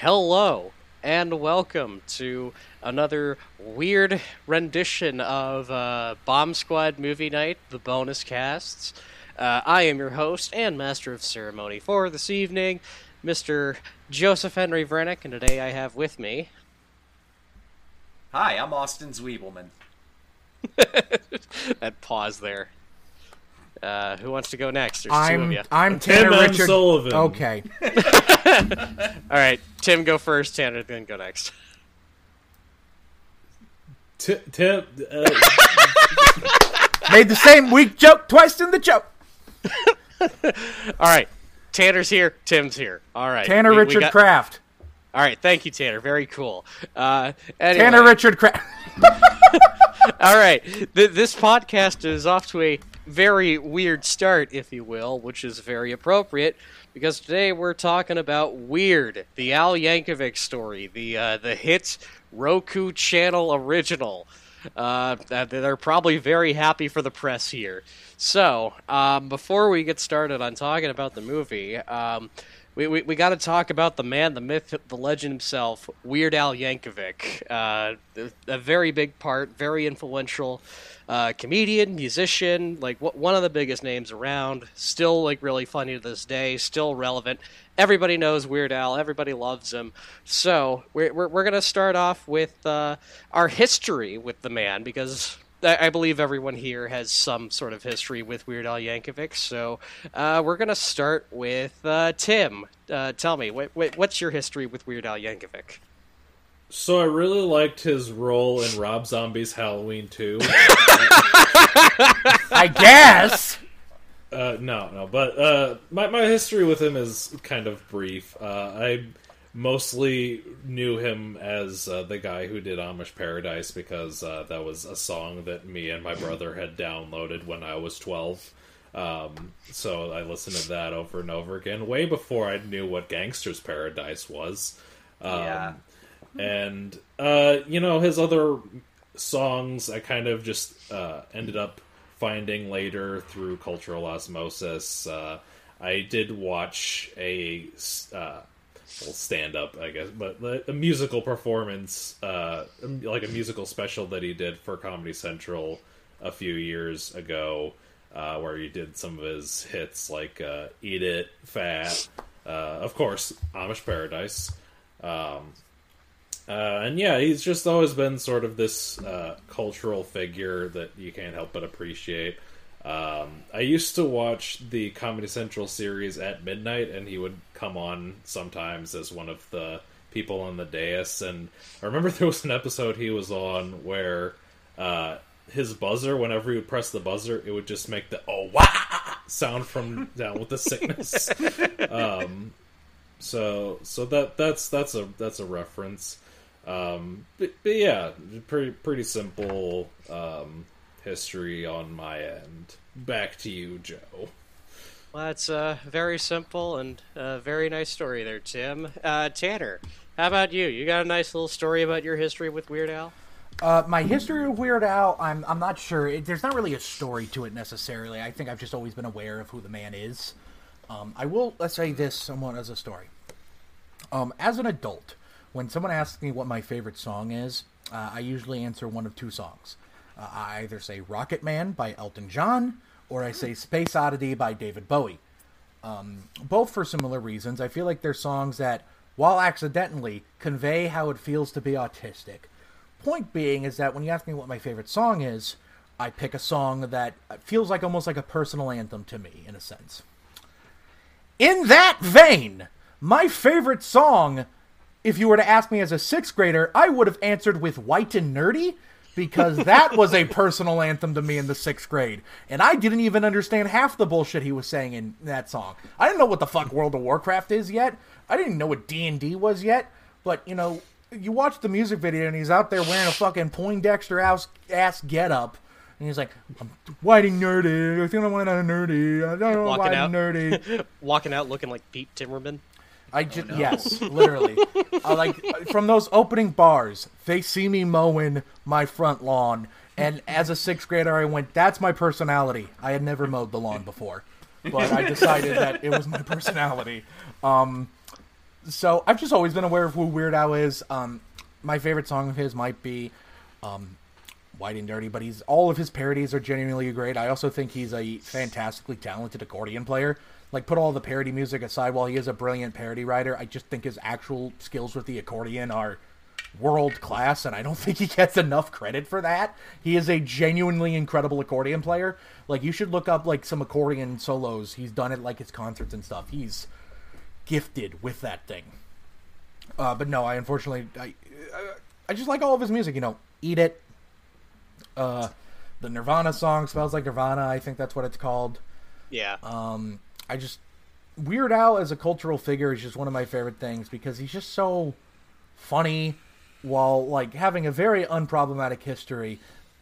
Hello and welcome to another weird rendition of uh, Bomb Squad Movie Night, the bonus casts. Uh, I am your host and master of ceremony for this evening, Mr. Joseph Henry Vrenick, and today I have with me. Hi, I'm Austin Zwiebelman. that pause there. Uh, who wants to go next? There's two of I'm you. I'm Tim Tanner M. Richard. Sullivan. Okay. All right, Tim, go first. Tanner, then go next. T- Tim, uh, Made the same weak joke twice in the joke. All right, Tanner's here. Tim's here. All right, Tanner we- we Richard got- Kraft. All right, thank you, Tanner. Very cool. Uh, anyway, Tanner Richard Kraft. all right, Th- this podcast is off to a very weird start, if you will, which is very appropriate because today we're talking about Weird, the Al Yankovic story, the uh, the hit Roku channel original. Uh, they're probably very happy for the press here. So, um, before we get started on talking about the movie, um, we, we, we got to talk about the man, the myth, the legend himself, Weird Al Yankovic. Uh, a very big part, very influential uh, comedian, musician, like w- one of the biggest names around. Still like really funny to this day. Still relevant. Everybody knows Weird Al. Everybody loves him. So we're we're, we're gonna start off with uh, our history with the man because. I I believe everyone here has some sort of history with Weird Al Yankovic, so uh, we're gonna start with uh, Tim. Uh, tell me, wh- wh- what's your history with Weird Al Yankovic? so I really liked his role in Rob Zombie's Halloween 2. I guess. Uh, no, no, but uh, my my history with him is kind of brief. Uh, I mostly knew him as uh, the guy who did Amish Paradise because uh, that was a song that me and my brother had downloaded when I was twelve. Um, so I listened to that over and over again, way before I knew what Gangster's Paradise was. Um, yeah. and uh, you know his other songs i kind of just uh, ended up finding later through cultural osmosis uh, i did watch a uh, stand up i guess but a musical performance uh, like a musical special that he did for comedy central a few years ago uh, where he did some of his hits like uh, eat it fat uh, of course amish paradise um, uh, and yeah, he's just always been sort of this uh, cultural figure that you can't help but appreciate. Um, I used to watch the Comedy Central series at midnight, and he would come on sometimes as one of the people on the dais. And I remember there was an episode he was on where uh, his buzzer, whenever he would press the buzzer, it would just make the oh wow sound from down with the sickness. um, so so that that's that's a that's a reference. Um, but, but yeah, pretty pretty simple um, history on my end. Back to you, Joe. Well, that's uh, very simple and uh, very nice story there, Tim. Uh, Tanner, how about you? You got a nice little story about your history with Weird Al? Uh, my history of Weird Al, I'm I'm not sure. It, there's not really a story to it necessarily. I think I've just always been aware of who the man is. Um, I will let's say this somewhat as a story. Um, as an adult, when someone asks me what my favorite song is, uh, I usually answer one of two songs. Uh, I either say Rocket Man by Elton John, or I say Space Oddity by David Bowie. Um, both for similar reasons. I feel like they're songs that, while accidentally, convey how it feels to be autistic. Point being is that when you ask me what my favorite song is, I pick a song that feels like almost like a personal anthem to me, in a sense. In that vein, my favorite song, if you were to ask me as a sixth grader, I would have answered with White and Nerdy because that was a personal anthem to me in the sixth grade. And I didn't even understand half the bullshit he was saying in that song. I didn't know what the fuck World of Warcraft is yet. I didn't know what D&D was yet. But, you know, you watch the music video and he's out there wearing a fucking Poindexter ass, ass get up. And he's like, I'm white and nerdy. I think I want a nerdy. I don't know Walking white out. and nerdy. Walking out looking like Pete Timmerman? I just yes, literally. I like from those opening bars. They see me mowing my front lawn, and as a sixth grader, I went, "That's my personality." I had never mowed the lawn before, but I decided that it was my personality. Um, so I've just always been aware of who Weird Al is. Um, my favorite song of his might be um, White and Dirty, but he's all of his parodies are genuinely great. I also think he's a fantastically talented accordion player. Like, put all the parody music aside, while he is a brilliant parody writer, I just think his actual skills with the accordion are world class, and I don't think he gets enough credit for that. He is a genuinely incredible accordion player. Like, you should look up like some accordion solos. He's done it like his concerts and stuff. He's gifted with that thing. Uh, but no, I unfortunately I I just like all of his music. You know, Eat It, uh, the Nirvana song "Smells Like Nirvana." I think that's what it's called. Yeah. Um, I just Weird Al as a cultural figure is just one of my favorite things because he's just so funny while like having a very unproblematic history.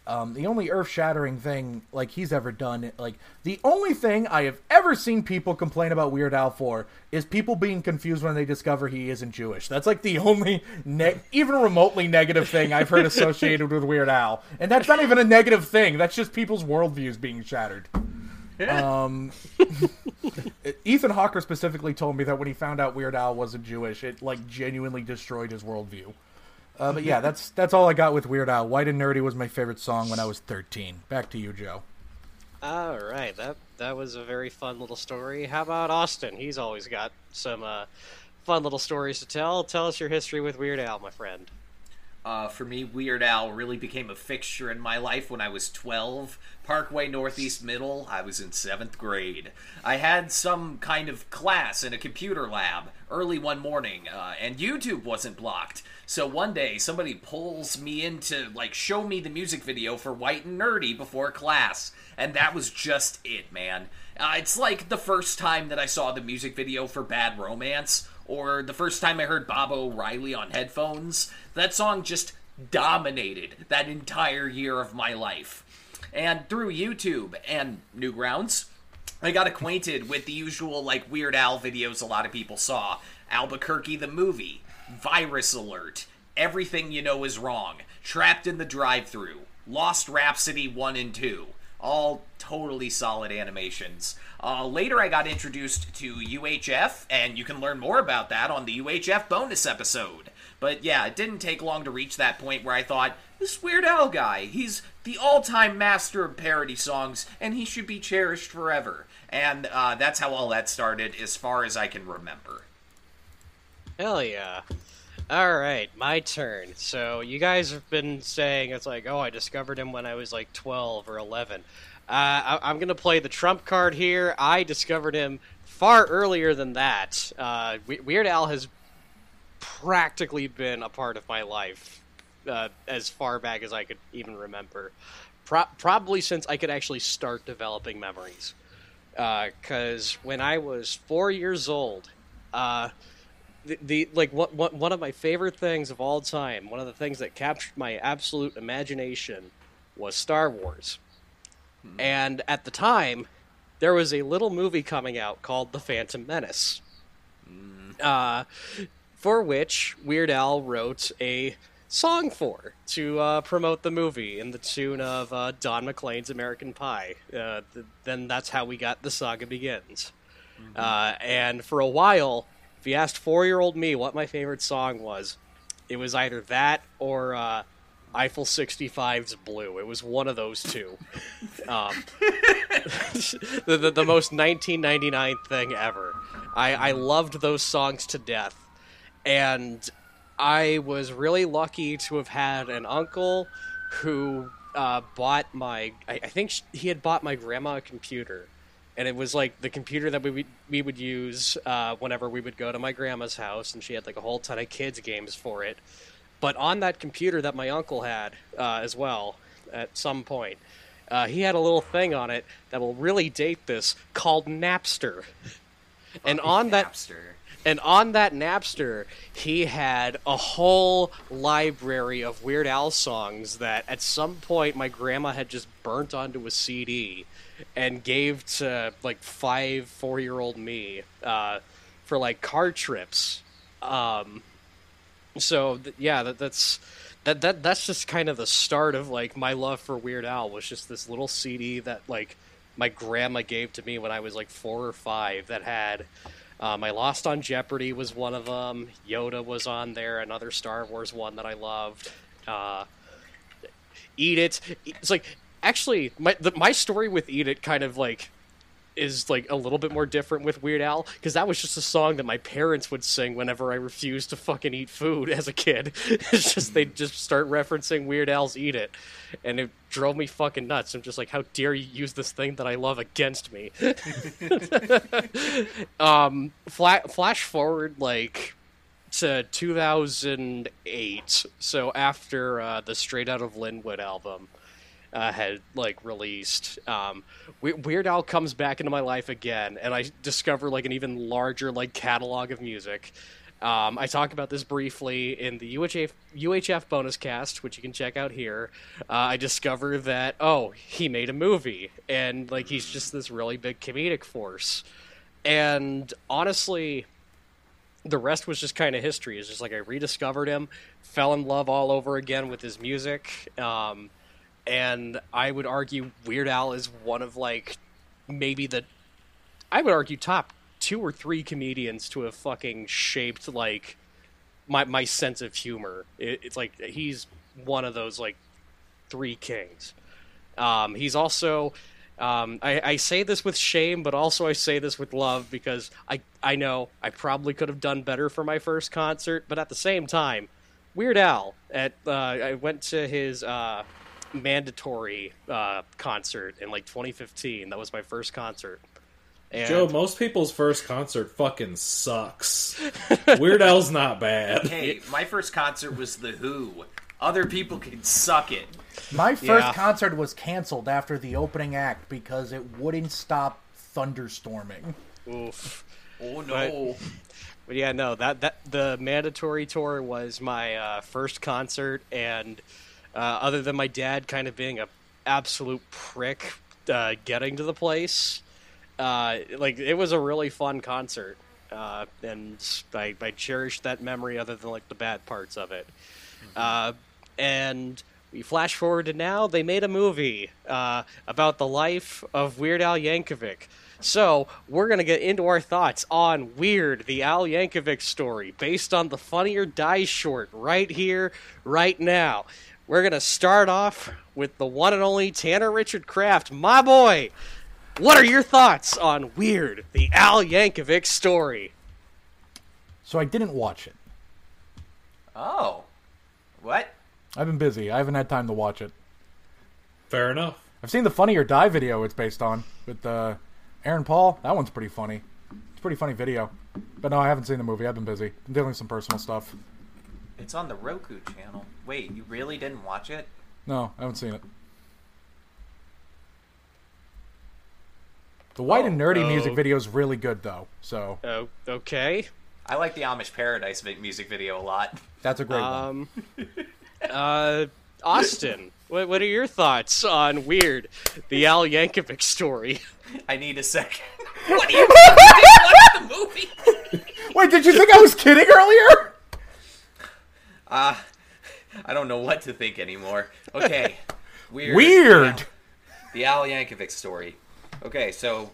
Um, the only earth-shattering thing like he's ever done, like the only thing I have ever seen people complain about Weird Al for is people being confused when they discover he isn't Jewish. That's like the only ne- even remotely negative thing I've heard associated with Weird Al, and that's not even a negative thing. That's just people's worldviews being shattered. Um, Ethan Hawker specifically told me that when he found out Weird Al wasn't Jewish, it like genuinely destroyed his worldview. Uh, but yeah, that's that's all I got with Weird Al. White and Nerdy was my favorite song when I was 13. Back to you, Joe. All right, that that was a very fun little story. How about Austin? He's always got some uh, fun little stories to tell. Tell us your history with Weird Al, my friend. Uh, for me, Weird Al really became a fixture in my life when I was 12. Parkway Northeast Middle, I was in seventh grade. I had some kind of class in a computer lab early one morning, uh, and YouTube wasn't blocked. So one day, somebody pulls me in to like show me the music video for White and Nerdy before class, and that was just it, man. Uh, it's like the first time that I saw the music video for Bad Romance, or the first time I heard Baba O'Riley on headphones. That song just dominated that entire year of my life. And through YouTube and Newgrounds, I got acquainted with the usual like Weird Al videos a lot of people saw. Albuquerque the movie, Virus Alert, Everything You Know Is Wrong, Trapped in the Drive Through, Lost Rhapsody 1 and 2. All totally solid animations. Uh, later, I got introduced to UHF, and you can learn more about that on the UHF bonus episode. But yeah, it didn't take long to reach that point where I thought, this Weird Al guy, he's the all time master of parody songs, and he should be cherished forever. And uh, that's how all that started, as far as I can remember. Hell yeah. All right, my turn. So you guys have been saying it's like, oh, I discovered him when I was like 12 or 11. Uh, I- I'm gonna play the trump card here. I discovered him far earlier than that. Uh, We- Weird Al has practically been a part of my life uh, as far back as I could even remember. Pro- probably since I could actually start developing memories. Because when I was four years old, uh, the, the like what, what one of my favorite things of all time, one of the things that captured my absolute imagination was Star Wars. And at the time, there was a little movie coming out called The Phantom Menace. Uh, for which Weird Al wrote a song for to uh, promote the movie in the tune of uh, Don McLean's American Pie. Uh, th- then that's how we got The Saga Begins. Uh, and for a while, if you asked four year old me what my favorite song was, it was either that or uh, Eiffel 65's Blue. It was one of those two. Um, the, the, the most 1999 thing ever. I, I loved those songs to death. And I was really lucky to have had an uncle who uh, bought my. I, I think he had bought my grandma a computer, and it was like the computer that we would, we would use uh, whenever we would go to my grandma's house, and she had like a whole ton of kids games for it. But on that computer that my uncle had uh, as well, at some point, uh, he had a little thing on it that will really date this called Napster. And on that Napster. and on that Napster, he had a whole library of Weird Al songs that at some point my grandma had just burnt onto a CD and gave to like five, four year old me uh, for like car trips. Um, so th- yeah, that, that's that that that's just kind of the start of like my love for Weird Al was just this little CD that like my grandma gave to me when I was like four or five that had Um, I Lost on Jeopardy was one of them. Yoda was on there. Another Star Wars one that I loved. Uh, Eat It. It's like actually my the, my story with Eat It kind of like is like a little bit more different with Weird Al because that was just a song that my parents would sing whenever I refused to fucking eat food as a kid. it's just they'd just start referencing Weird Al's "Eat It," and it drove me fucking nuts. I'm just like, how dare you use this thing that I love against me? um, fla- flash forward like to 2008, so after uh, the Straight Out of Lynwood album uh, had like released. Um, Weird Al comes back into my life again, and I discover like an even larger like catalog of music. Um, I talk about this briefly in the UHF, UHF bonus cast, which you can check out here. Uh, I discover that oh, he made a movie, and like he's just this really big comedic force. And honestly, the rest was just kind of history. It's just like I rediscovered him, fell in love all over again with his music. Um, and I would argue Weird Al is one of like maybe the I would argue top two or three comedians to have fucking shaped like my my sense of humor. It, it's like he's one of those like three kings. Um, he's also um, I, I, say this with shame, but also I say this with love because I I know I probably could have done better for my first concert, but at the same time, Weird Al at uh, I went to his uh, mandatory uh, concert in like 2015. That was my first concert. And... Joe, most people's first concert fucking sucks. Weird Al's not bad. Hey, my first concert was The Who. Other people can suck it. My first yeah. concert was canceled after the opening act because it wouldn't stop thunderstorming. Oof. Oh no. But, but yeah, no, that that the mandatory tour was my uh, first concert and uh, other than my dad kind of being a absolute prick uh, getting to the place. Uh, like it was a really fun concert, uh, and I, I cherish that memory. Other than like the bad parts of it, mm-hmm. and we flash forward to now. They made a movie uh, about the life of Weird Al Yankovic. So we're gonna get into our thoughts on Weird, the Al Yankovic story, based on the Funny or Die short, right here, right now. We're going to start off with the one and only Tanner Richard Kraft. My boy, what are your thoughts on Weird, the Al Yankovic story? So I didn't watch it. Oh. What? I've been busy. I haven't had time to watch it. Fair enough. I've seen the Funny or Die video it's based on with uh, Aaron Paul. That one's pretty funny. It's a pretty funny video. But no, I haven't seen the movie. I've been busy. I'm dealing with some personal stuff. It's on the Roku channel. Wait, you really didn't watch it? No, I haven't seen it. The white oh, and nerdy oh. music video is really good, though. So. Oh, okay. I like the Amish Paradise music video a lot. That's a great um, one. uh, Austin, what, what are your thoughts on Weird, the Al Yankovic story? I need a second. what are you? watch the movie? Wait, did you think I was kidding earlier? Uh, I don't know what to think anymore. Okay. Weird. Weird. the Al Yankovic story. Okay, so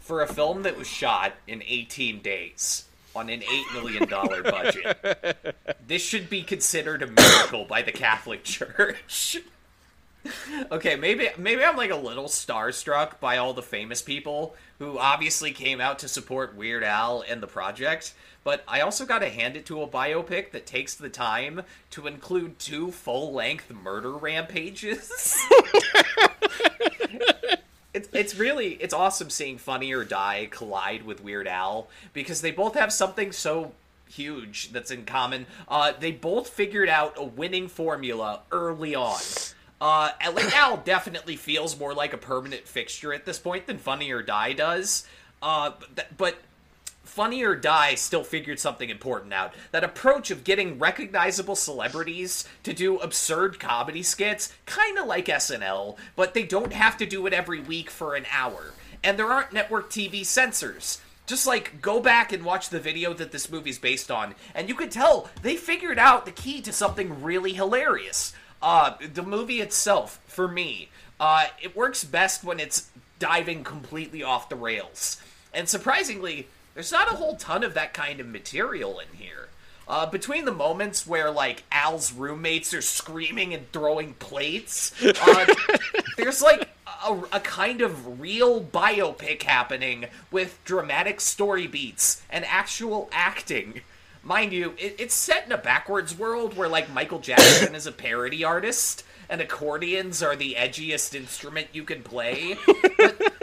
for a film that was shot in 18 days on an $8 million budget, this should be considered a miracle by the Catholic Church. okay, maybe maybe I'm like a little starstruck by all the famous people who obviously came out to support Weird Al and the project, but I also got to hand it to a biopic that takes the time to include two full length murder rampages. it's, it's really it's awesome seeing Funny or Die collide with Weird Al because they both have something so huge that's in common. Uh, they both figured out a winning formula early on. Uh, like Al definitely feels more like a permanent fixture at this point than Funny or Die does. Uh, but, but Funny or Die still figured something important out. That approach of getting recognizable celebrities to do absurd comedy skits, kind of like SNL, but they don't have to do it every week for an hour. And there aren't network TV censors. Just like go back and watch the video that this movie's based on, and you can tell they figured out the key to something really hilarious. Uh, the movie itself, for me, uh, it works best when it's diving completely off the rails. And surprisingly, there's not a whole ton of that kind of material in here. Uh, between the moments where like Al's roommates are screaming and throwing plates, uh, there's like a, a, kind of real biopic happening with dramatic story beats and actual acting. Mind you, it, it's set in a backwards world where like Michael Jackson is a parody artist and accordions are the edgiest instrument you can play. But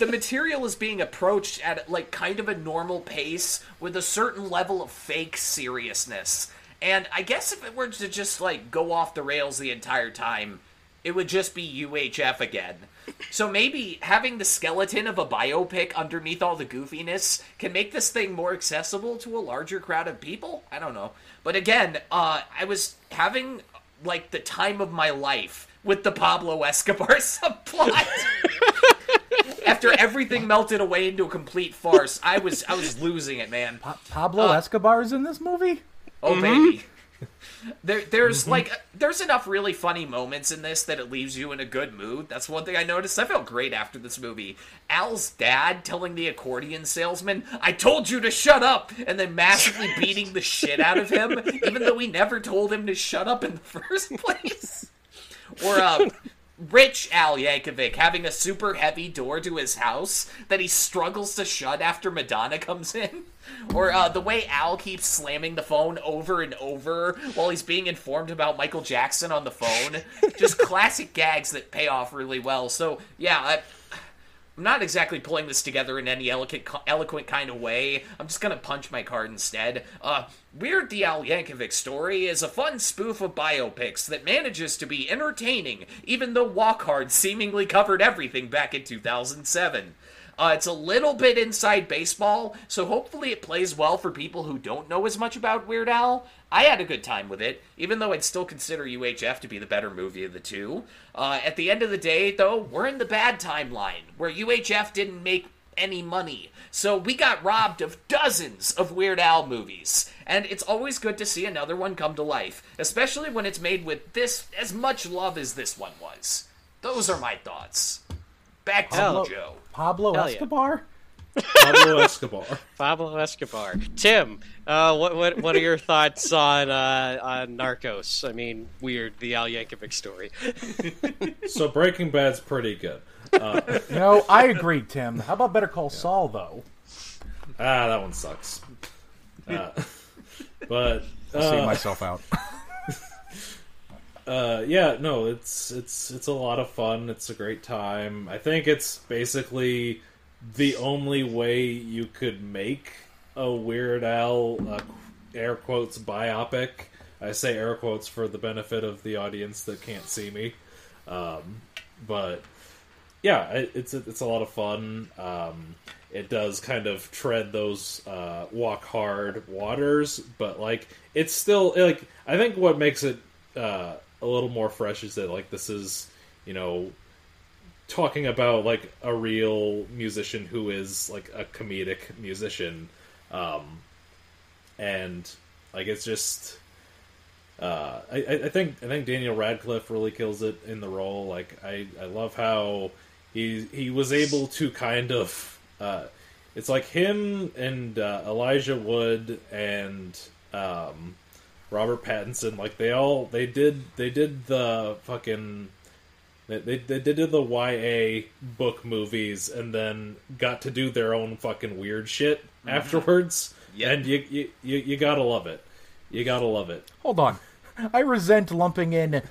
the material is being approached at like kind of a normal pace with a certain level of fake seriousness. And I guess if it were to just like go off the rails the entire time, it would just be UHF again. So maybe having the skeleton of a biopic underneath all the goofiness can make this thing more accessible to a larger crowd of people. I don't know. But again, uh, I was having like the time of my life with the Pablo Escobar subplot. After everything melted away into a complete farce, I was I was losing it, man. Pa- Pablo Uh, Escobar is in this movie. Oh baby. There, there's like there's enough really funny moments in this that it leaves you in a good mood. That's one thing I noticed. I felt great after this movie. Al's dad telling the accordion salesman, "I told you to shut up," and then massively beating the shit out of him, even though we never told him to shut up in the first place. Or uh, rich Al Yankovic having a super heavy door to his house that he struggles to shut after Madonna comes in. Or uh, the way Al keeps slamming the phone over and over while he's being informed about Michael Jackson on the phone. Just classic gags that pay off really well. So, yeah, I, I'm not exactly pulling this together in any eloquent, eloquent kind of way. I'm just gonna punch my card instead. Uh, Weird the Al Yankovic story is a fun spoof of biopics that manages to be entertaining, even though Walk Hard seemingly covered everything back in 2007. Uh, it's a little bit inside baseball, so hopefully it plays well for people who don't know as much about Weird Al. I had a good time with it, even though I'd still consider UHF to be the better movie of the two. Uh, at the end of the day, though, we're in the bad timeline, where UHF didn't make any money. So we got robbed of dozens of Weird Al movies. And it's always good to see another one come to life, especially when it's made with this as much love as this one was. Those are my thoughts. Back to Hell. you, Joe. Pablo Hell yeah. Escobar. Pablo Escobar. Pablo Escobar. Tim, uh, what what what are your thoughts on uh, on Narcos? I mean, weird the Al Yankovic story. So Breaking Bad's pretty good. You know, I agree, Tim. How about Better Call Saul, though? Ah, that one sucks. Uh, but See uh, myself out. uh, yeah, no, it's it's it's a lot of fun. It's a great time. I think it's basically the only way you could make a Weird Al uh, air quotes biopic. I say air quotes for the benefit of the audience that can't see me. Um, but yeah, it, it's it's a lot of fun. Um, it does kind of tread those uh, walk hard waters, but like it's still like I think what makes it uh, a little more fresh is that like this is you know talking about like a real musician who is like a comedic musician, um, and like it's just uh, I, I think I think Daniel Radcliffe really kills it in the role. Like I, I love how he he was able to kind of uh, it's like him and uh, Elijah Wood and um, Robert Pattinson. Like they all they did they did the fucking they, they, they did the YA book movies and then got to do their own fucking weird shit afterwards. Yep. And you, you you you gotta love it. You gotta love it. Hold on. I resent lumping in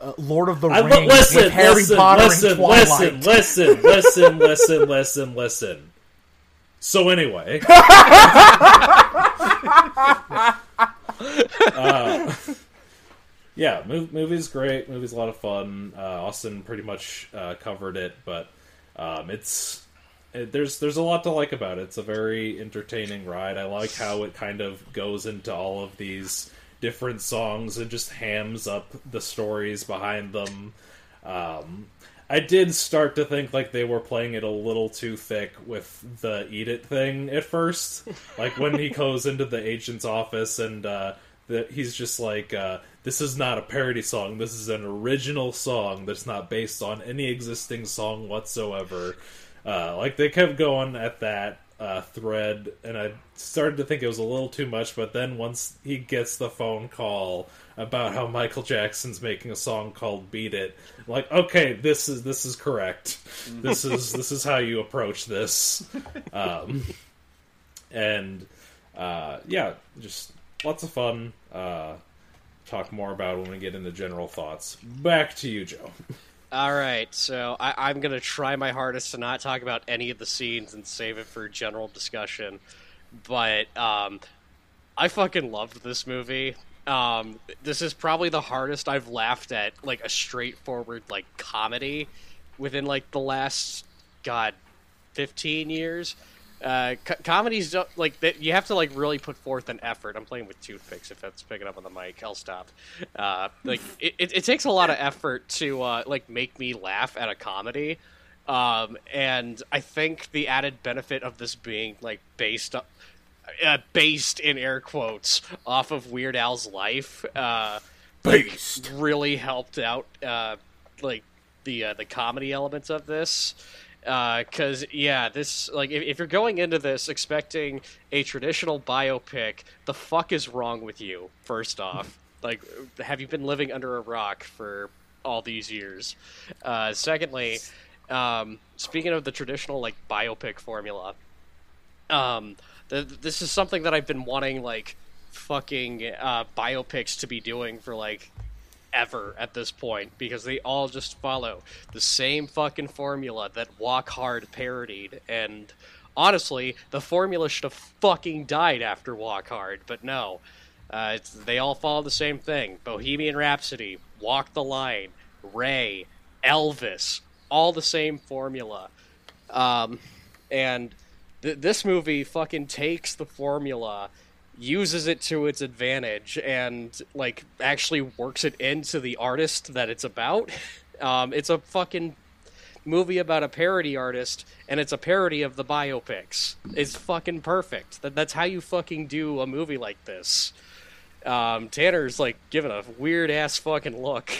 uh, Lord of the I, Rings li- listen, with Harry listen, Potter listen, and Twilight. listen, listen, listen, listen, listen, listen. So anyway, uh, yeah, mov- movie's great. Movie's a lot of fun. Uh, Austin pretty much uh, covered it, but um, it's it, there's there's a lot to like about it. It's a very entertaining ride. I like how it kind of goes into all of these different songs and just hams up the stories behind them. Um, I did start to think like they were playing it a little too thick with the eat it thing at first. like when he goes into the agent's office and uh, that he's just like, uh, "This is not a parody song. This is an original song that's not based on any existing song whatsoever." Uh, like they kept going at that uh, thread, and I started to think it was a little too much. But then once he gets the phone call about how Michael Jackson's making a song called "Beat It," like, okay, this is this is correct. This is this is how you approach this. Um, and uh, yeah, just lots of fun. Uh, talk more about when we get into general thoughts. Back to you, Joe. All right, so I, I'm gonna try my hardest to not talk about any of the scenes and save it for general discussion. But um, I fucking loved this movie. Um, this is probably the hardest I've laughed at like a straightforward like comedy within like the last god 15 years. Uh, co- comedies don't like that. You have to like really put forth an effort. I'm playing with toothpicks. If that's picking up on the mic, I'll stop. Uh, like it, it, it takes a lot of effort to uh, like make me laugh at a comedy. Um, and I think the added benefit of this being like based up, uh, based in air quotes off of Weird Al's life, uh, Based. really helped out uh, like the uh, the comedy elements of this because yeah this like if, if you're going into this expecting a traditional biopic the fuck is wrong with you first off? Like have you been living under a rock for all these years? Uh, secondly um, speaking of the traditional like biopic formula um, th- this is something that i've been wanting like fucking uh, biopics to be doing for like ever at this point because they all just follow the same fucking formula that Walk Hard parodied. And honestly the formula should have fucking died after Walk Hard but no. Uh, they all follow the same thing. Bohemian Rhapsody Walk the Line Ray Elvis all the same formula. Um, and th- this movie fucking takes the formula uses it to its advantage and like actually works it into the artist that it's about. Um, it's a fucking movie about a parody artist, and it's a parody of the biopics. It's fucking perfect. That that's how you fucking do a movie like this. Um, Tanner's like giving a weird ass fucking look.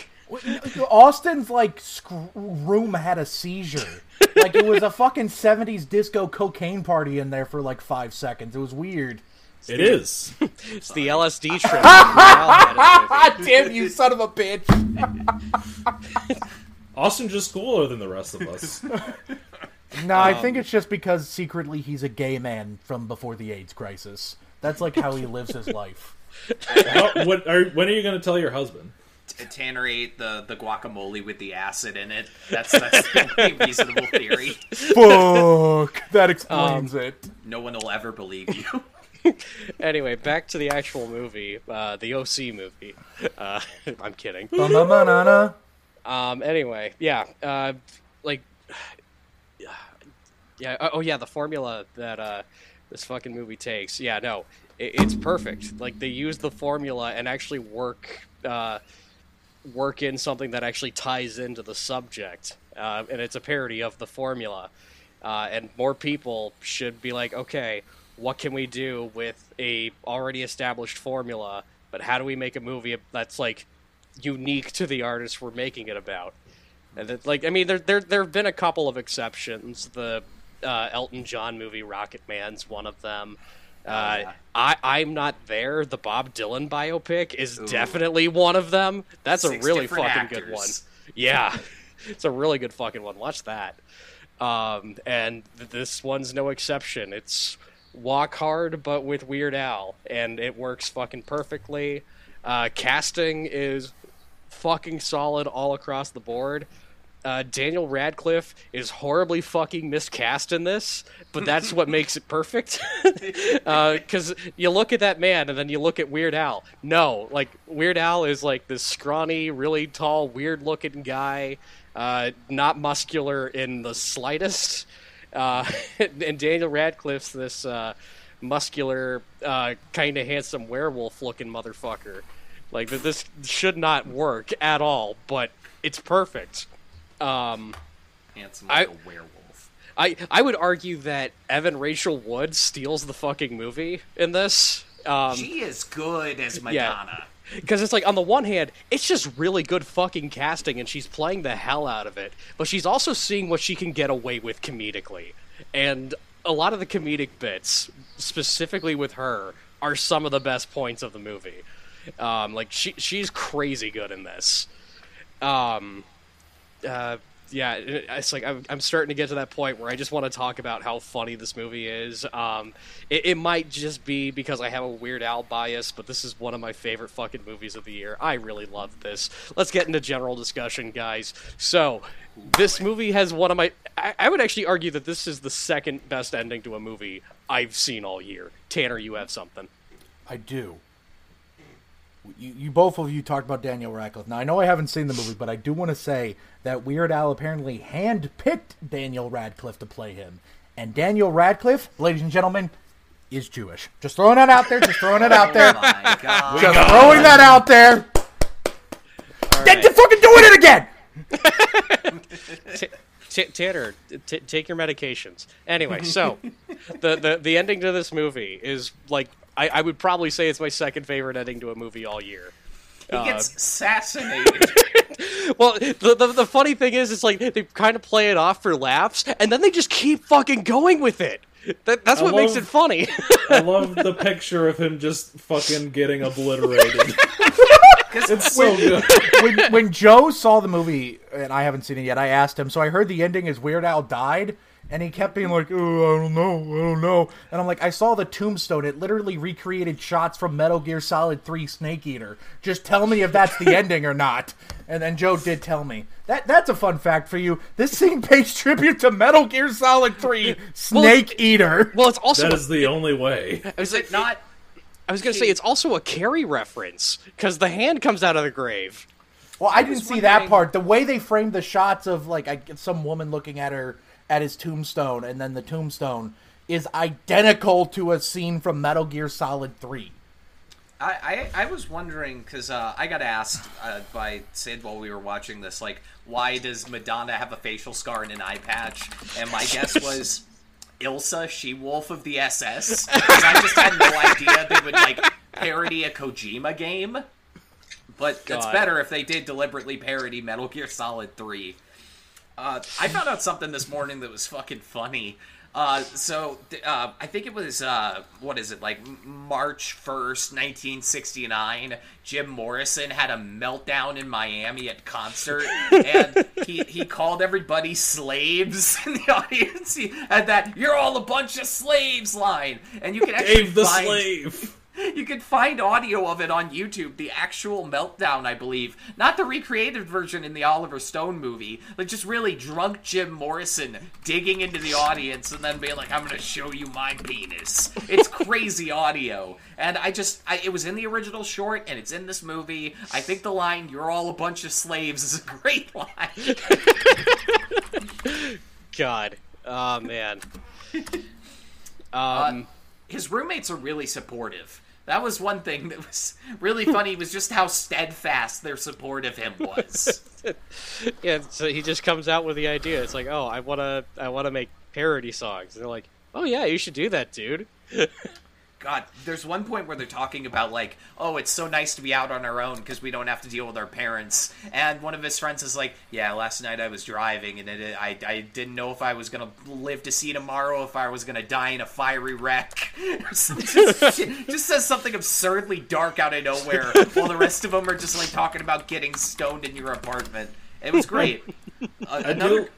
Austin's like sc- room had a seizure. Like it was a fucking seventies disco cocaine party in there for like five seconds. It was weird. It is. It's the LSD trip. God damn you, son of a bitch! Austin's just cooler than the rest of us. No, I think um, it's just because secretly he's a gay man from before the AIDS crisis. That's like how he lives his life. How, what are, when are you going to tell your husband? T- Tanner ate the, the guacamole with the acid in it. That's that's the only reasonable theory. Fuck, that explains um, it. No one will ever believe you. anyway, back to the actual movie, uh, the OC movie. Uh, I'm kidding. Um, anyway, yeah, uh, like, yeah, oh oh, yeah, the formula that uh, this fucking movie takes. Yeah, no, it, it's perfect. Like they use the formula and actually work uh, work in something that actually ties into the subject, uh, and it's a parody of the formula. Uh, and more people should be like, okay, what can we do with a already established formula? But how do we make a movie that's like unique to the artist we're making it about? And that, like, I mean, there there there have been a couple of exceptions. The uh, Elton John movie Rocket Man's one of them. Uh, yeah. I I'm not there. The Bob Dylan biopic is definitely one of them. That's Six a really fucking good one. Yeah, it's a really good fucking one. Watch that. Um, and th- this one's no exception. It's Walk Hard, but with Weird Al, and it works fucking perfectly. Uh, casting is fucking solid all across the board. Uh, Daniel Radcliffe is horribly fucking miscast in this, but that's what makes it perfect. Because you look at that man and then you look at Weird Al. No, like Weird Al is like this scrawny, really tall, weird-looking guy, uh, not muscular in the slightest. Uh, and Daniel Radcliffe's this uh, muscular, uh, kind of handsome werewolf-looking motherfucker. Like this should not work at all, but it's perfect. Um, Handsome like I- a werewolf. I I would argue that Evan Rachel Wood steals the fucking movie in this. Um, She is good as Madonna. Because it's like on the one hand, it's just really good fucking casting, and she's playing the hell out of it. But she's also seeing what she can get away with comedically, and a lot of the comedic bits, specifically with her, are some of the best points of the movie. Um, like she she's crazy good in this. Um, uh, yeah, it's like I'm, I'm starting to get to that point where I just want to talk about how funny this movie is. Um, it, it might just be because I have a Weird Al bias, but this is one of my favorite fucking movies of the year. I really love this. Let's get into general discussion, guys. So, this movie has one of my. I, I would actually argue that this is the second best ending to a movie I've seen all year. Tanner, you have something. I do. You, you both of you talked about Daniel Radcliffe. Now I know I haven't seen the movie, but I do want to say that Weird Al apparently handpicked Daniel Radcliffe to play him, and Daniel Radcliffe, ladies and gentlemen, is Jewish. Just throwing that out there. Just throwing it out Oh there. my god. Just throwing that out there. Get to fucking doing it again. T- Tanner, t- take your medications. Anyway, so the, the the ending to this movie is like I, I would probably say it's my second favorite ending to a movie all year. He Uh, gets assassinated. Well, the, the the funny thing is, it's like they kind of play it off for laughs, and then they just keep fucking going with it. That, that's I what makes it funny. I love the picture of him just fucking getting obliterated. It's so good. when, when Joe saw the movie, and I haven't seen it yet, I asked him. So I heard the ending is Weird Al died, and he kept being like, "Oh, I don't know, I don't know." And I'm like, I saw the tombstone. It literally recreated shots from Metal Gear Solid 3 Snake Eater. Just tell me if that's the ending or not. And then Joe did tell me. That that's a fun fact for you. This scene pays tribute to Metal Gear Solid 3 Snake Eater. well, it's also That is the only way. I was Is like, it not? I was gonna say it's also a Carrie reference because the hand comes out of the grave. Well, I didn't was see that part. The way they framed the shots of like I, some woman looking at her at his tombstone, and then the tombstone is identical to a scene from Metal Gear Solid Three. I, I, I was wondering because uh, I got asked uh, by Sid while we were watching this, like, why does Madonna have a facial scar and an eye patch? And my guess was Ilsa, she wolf of the SS. 'Cause I just had no idea they would like parody a Kojima game. But it's better if they did deliberately parody Metal Gear Solid 3. Uh, I found out something this morning that was fucking funny. Uh, so uh, I think it was uh, what is it like March first, nineteen sixty nine. Jim Morrison had a meltdown in Miami at concert, and he he called everybody slaves in the audience. He had that "You're all a bunch of slaves" line, and you can actually Dave the find, slave. You can find audio of it on YouTube, the actual meltdown, I believe. Not the recreated version in the Oliver Stone movie. Like, just really drunk Jim Morrison digging into the audience and then being like, I'm gonna show you my penis. It's crazy audio. And I just, I, it was in the original short and it's in this movie. I think the line, you're all a bunch of slaves, is a great line. God, oh man. Um, His roommates are really supportive. That was one thing that was really funny, was just how steadfast their support of him was. yeah, so he just comes out with the idea. It's like, oh, I wanna, I wanna make parody songs. And they're like, oh yeah, you should do that, dude. God, there's one point where they're talking about like, oh, it's so nice to be out on our own because we don't have to deal with our parents. And one of his friends is like, yeah, last night I was driving and it, I I didn't know if I was gonna live to see tomorrow, if I was gonna die in a fiery wreck. just, just says something absurdly dark out of nowhere, while the rest of them are just like talking about getting stoned in your apartment. It was great. Uh, I another, do.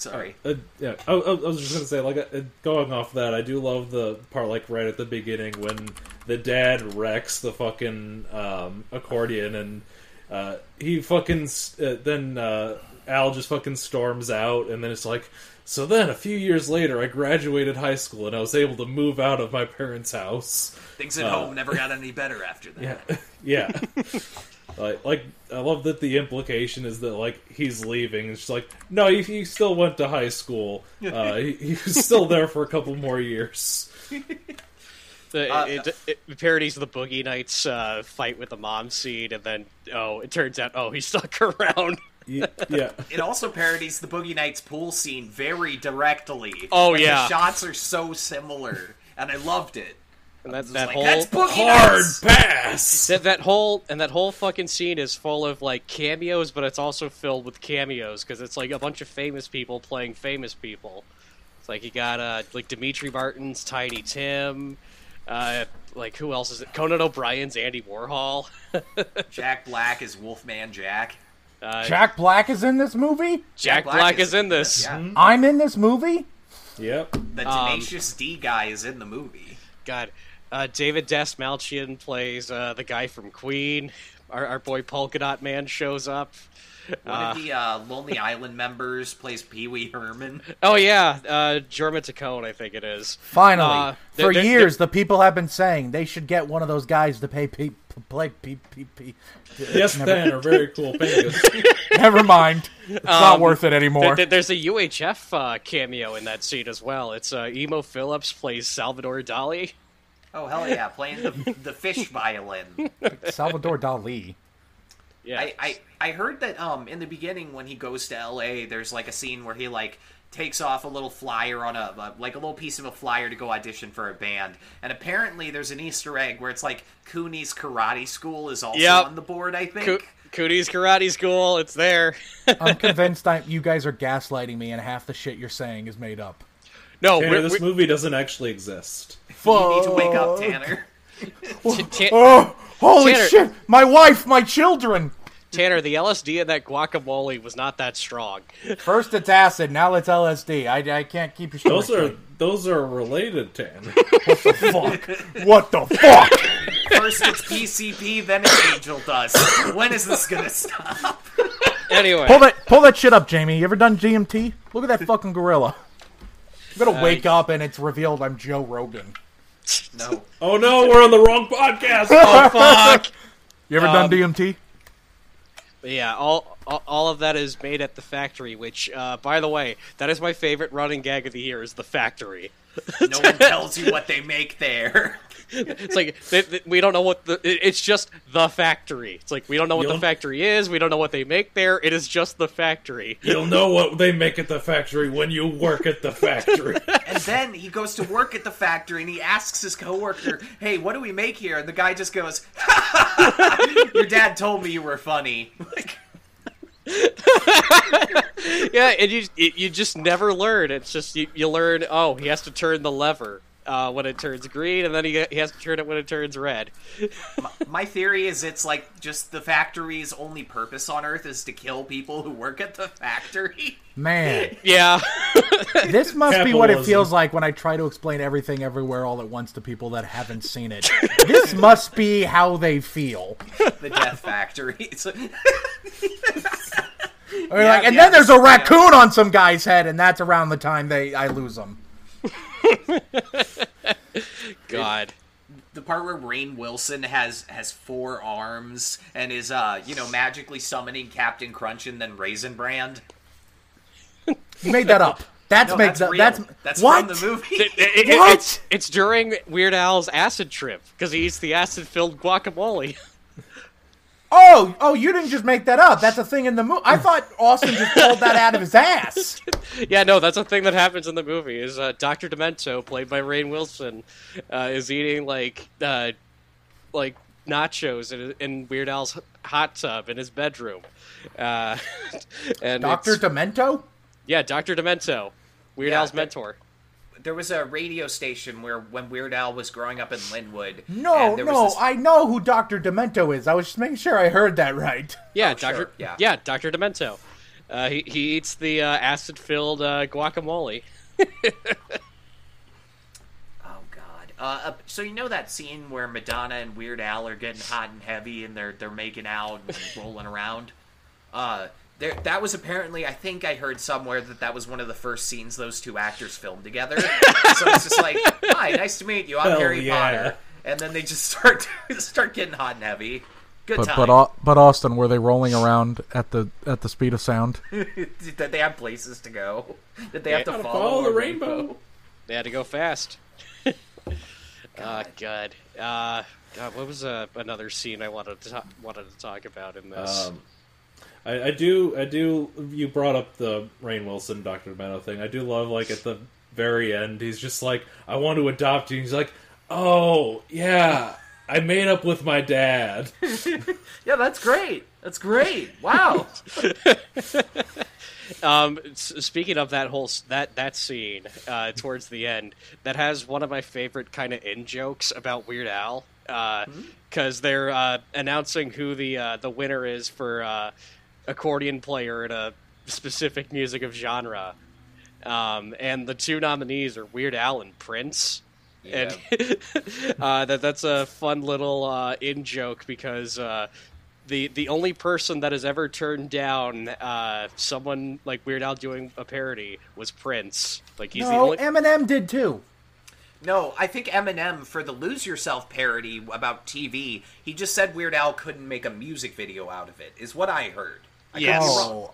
Sorry. Uh, yeah, I, I I was just gonna say, like, uh, going off that, I do love the part, like, right at the beginning when the dad wrecks the fucking um, accordion, and uh, he fucking uh, then uh, Al just fucking storms out, and then it's like, so then a few years later, I graduated high school, and I was able to move out of my parents' house. Things at Uh, home never got any better after that. Yeah, yeah. like, like I love that the implication is that like he's leaving. It's just like no, he, he still went to high school. Uh, he, he was still there for a couple more years. The, Uh, it, it, it parodies the Boogie Nights uh, fight with the mom scene, and then oh, it turns out oh, he stuck around. Yeah, It also parodies the Boogie Nights pool scene very directly. Oh, yeah. the shots are so similar, and I loved it. And that It was that like, whole That's hard Nights. pass. that, that whole and that whole fucking scene is full of like cameos, but it's also filled with cameos because it's like a bunch of famous people playing famous people. It's Like you got uh like Demetri Martin's Tiny Tim. Uh, like who else is it? Conan O'Brien's Andy Warhol. Jack Black is Wolfman Jack. Uh, Jack Black is in this movie. Jack Black, is in this. Yeah. I'm in this movie. Yep. The Um, Tenacious D guy is in the movie. God, uh, David Dasmalchian plays uh, the guy from Queen. Our, our boy Polka Dot Man shows up. One Uh, of the uh, Lonely Island members plays Pee Wee Herman. oh yeah, uh, Jorma Taccone, I think it is. Finally, Uh, for there- there- years, the people have been saying they should get one of those guys to pay pe- p- play p- p- p- Yes, Ben are very cool fingers. Never mind. It's not Um, worth it anymore. There- there's a UHF uh, cameo in that scene as well. It's uh, Emo Philips plays Salvador Dali. Oh hell yeah, playing the the fish violin. Salvador Dali. Yeah, I, I I heard that um in the beginning when he goes to L.A. there's like a scene where he like takes off a little flyer on a like a little piece of a flyer to go audition for a band, and apparently there's an Easter egg where it's like Cooney's Karate School is also Yep. on the board. I think. Co- Cootie's Karate School. It's there. I'm convinced I, you guys are gaslighting me, and half the shit you're saying is made up. no, Tanner, we're, this we're- movie doesn't actually exist. You need to wake up, Tanner. Oh, holy Tanner. shit! My wife, my children. Tanner, the LSD in that guacamole was not that strong. First it's acid, now it's LSD. I, I can't keep your Those are straight. those are related, Tanner. What the fuck. What the fuck? First it's PCP, then it's Angel Dust. When is this gonna stop? Anyway, Pull that pull that shit up, Jamie. You ever done GMT? Look at that fucking gorilla. I'm gonna uh, wake up and it's revealed I'm Joe Rogan. No. oh no, we're on the wrong podcast. oh fuck. You ever Um, done DMT? But yeah, all, all all of that is made at the factory. Which, uh, by the way, that is my favorite running gag of the year. Is the factory. No one tells you what they make there. It's like th- th- we don't know what the. It's just the factory. It's like we don't know what the You'll- factory is. We don't know what they make there. It is just the factory. You'll know what they make at the factory when you work at the factory. And then he goes to work at the factory and he asks his coworker, "Hey, what do we make here?" And the guy just goes, "Your dad told me you were funny." Like, yeah, and you you you just never learn. It's just you, you learn. Oh, he has to turn the lever uh, when it turns green, and then he he has to turn it when it turns red. my theory is it's like just the factory's only purpose on Earth is to kill people who work at the factory. Man, Yeah, this must be what it feels like when I try to explain everything everywhere all at once to people that haven't seen it. this must be how they feel. The Death factories. Or Yeah, like, and yeah, then there's a yeah. raccoon on some guy's head, and that's around the time they I lose them. God. the part where Rainn Wilson has has four arms and is uh you know magically summoning Captain Crunch and then Raisin Bran. You made that up. That's No, make that's that, real. that's That's what? from the movie. It- it- it- What? It's, it's during Weird Al's acid trip because he eats the acid-filled guacamole. Oh, oh, you didn't just make that up. That's a thing in the movie. I thought Austin just pulled that out of his ass. yeah, no, that's a thing that happens in the movie. Is uh, Doctor Demento, played by Rainn Wilson, uh, is eating like uh, like nachos in, in Weird Al's hot tub in his bedroom. Uh, and Doctor Demento. yeah, Doctor Demento, Weird Yeah, Al's mentor. There was a radio station where when Weird Al was growing up in Lynwood. No, and there was no, this- I know who Doctor Demento is. I was just making sure I heard that right. Yeah, Oh, Doctor. sure, yeah. Doctor Demento. Uh, he he eats the uh, acid-filled uh, guacamole. Oh God. Uh, uh, so you know that scene where Madonna and Weird Al are getting hot and heavy and they're they're making out and rolling around. Uh, there that was apparently I think I heard somewhere that that was one of the first scenes those two actors filmed together. so it's just like, hi, nice to meet you. I'm Hell Harry yeah. Potter, and then they just start start getting hot and heavy. Good But time. but Au- but Austin, were they rolling around at the at the speed of sound? Did they have places to go? Did they have to follow, Follow the rainbow. They had to go fast. Ah, God. Uh, God, what was uh, another scene I wanted to ta- wanted to talk about in this? Um, I, I do, I do. You brought up the Rainn Wilson Doctor Demento thing. I do love, like at the very end, he's just like, "I want to adopt you." He's like, "Oh yeah, I made up with my dad." Yeah, that's great. That's great. Wow. Um, speaking of that whole that that scene uh, towards the end, that has one of my favorite kind of in jokes about Weird Al, because they're uh, announcing who the uh, the winner is for uh, accordion player in a specific music of genre, um, and the two nominees are Weird Al and Prince. And uh, that that's a fun little uh, in joke because uh, the the only person that has ever turned down uh, someone like Weird Al doing a parody was Prince. Like he's the No, only. Eminem did too. No, I think Eminem for the "Lose Yourself" parody about TV, he just said Weird Al couldn't make a music video out of it. Is what I heard. I Yes. wrong. Oh,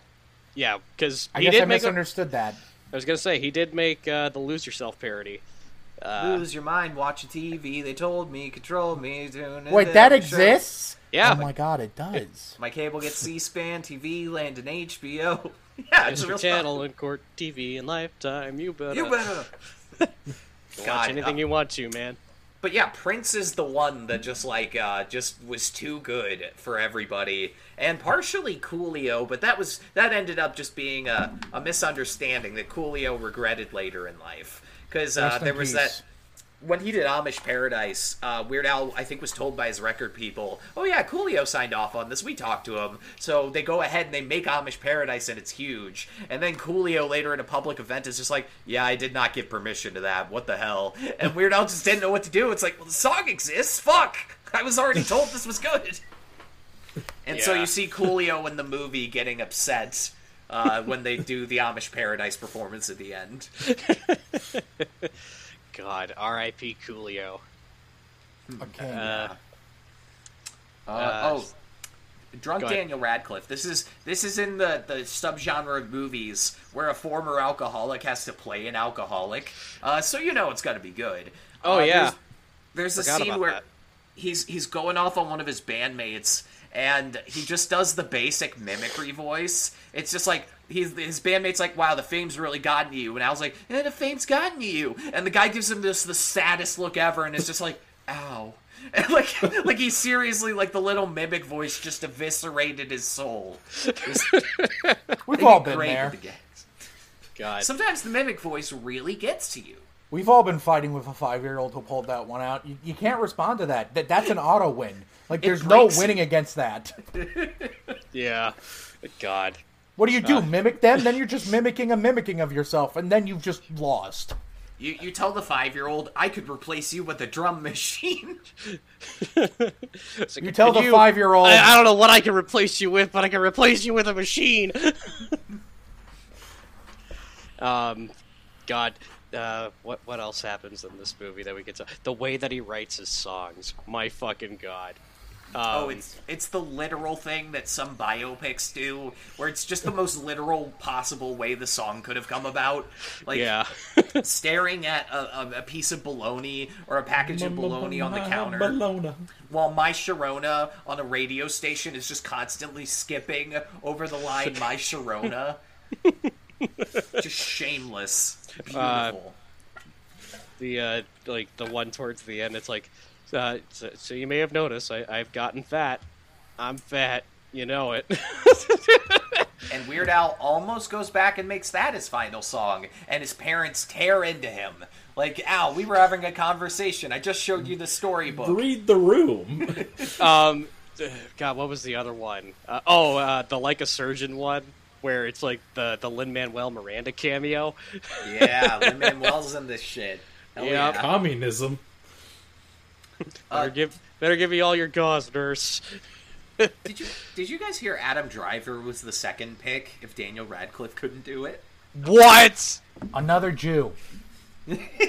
yeah, because I he guess did I make. A, misunderstood that. I was gonna say he did make uh, the Lose Yourself parody. Uh, Lose your mind watching TV. They told me, control me. Tune Wait, that every show. exists? Yeah. Oh my god, it does. My cable gets C-SPAN, TV, land, and HBO. yeah, it's a Mr. real Channel and Court TV and Lifetime. You better, You better. watch God, anything uh, you want to, man. But yeah, Prince is the one that just like uh just was too good for everybody. And partially Coolio, but that was that ended up just being a, a misunderstanding that Coolio regretted later in life. Because uh, there was that when he did Amish Paradise, uh, Weird Al, I think, was told by his record people, "Oh yeah, Coolio signed off on this. We talked to him." So they go ahead and they make Amish Paradise, and it's huge. And then Coolio later in a public event is just like, "Yeah, I did not give permission to that. What the hell?" And Weird Al just didn't know what to do. It's like, "Well, the song exists. Fuck! I was already told this was good." And so you see Coolio in the movie getting upset. Uh, when they do the Amish Paradise performance at the end. God, R.I.P. Coolio. Okay. Uh, Uh, Uh, oh, drunk. Daniel Radcliffe. This is this is in the the subgenre of movies where a former alcoholic has to play an alcoholic. Uh, so you know it's got to be good. Oh, Uh, yeah. There's, there's a scene where that. he's he's going off on one of his bandmates and he just does the basic mimicry voice. It's just like he's his bandmate's like, "Wow, the fame's really gotten to you," and I was like, "Yeah, the fame's gotten to you," and the guy gives him this the saddest look ever, and it's just like, "Ow." And like, like he seriously, like the little mimic voice just eviscerated his soul. It's- We've all been great there. the gags. God. Sometimes the mimic voice really gets to you. We've all been fighting with a five-year-old who pulled that one out. You, you can't respond to that. that. That's an auto win. Like there's no winning you. against that. Yeah. God. What do you Uh. do? Mimic them? Then you're just mimicking a mimicking of yourself, and then you've just lost. You you tell the five year old, I could replace you with a drum machine. It's like, You tell "Could the five-year-old- I, I don't know what I can replace you with, but I can replace you with a machine. um, God, uh, what what else happens in this movie that we get to? The way that he writes his songs, my fucking god. Um, Oh, it's it's the literal thing that some biopics do, where it's just the most literal possible way the song could have come about. Like yeah, staring at a, a, a piece of bologna or a package of bologna on the counter, Bologna. while my Sharona on a radio station is just constantly skipping over the line "My Sharona." just shameless, beautiful. the uh, like the one towards the end. It's like, uh, so, so you may have noticed I, I've gotten fat. I'm fat. You know it. And Weird Al almost goes back and makes that his final song, and his parents tear into him. Like, Al, we were having a conversation. I just showed you the storybook. Read the room. Um, God, what was the other one? Uh, oh, uh, the like a surgeon one, where it's like the the Lin Manuel Miranda cameo. Yeah, Lin Manuel's in this shit. Hell Yep. yeah. Communism. Better give better give me all your gauze, nurse. Did you did you guys hear Adam Driver was the second pick if Daniel Radcliffe couldn't do it? What? Another Jew. And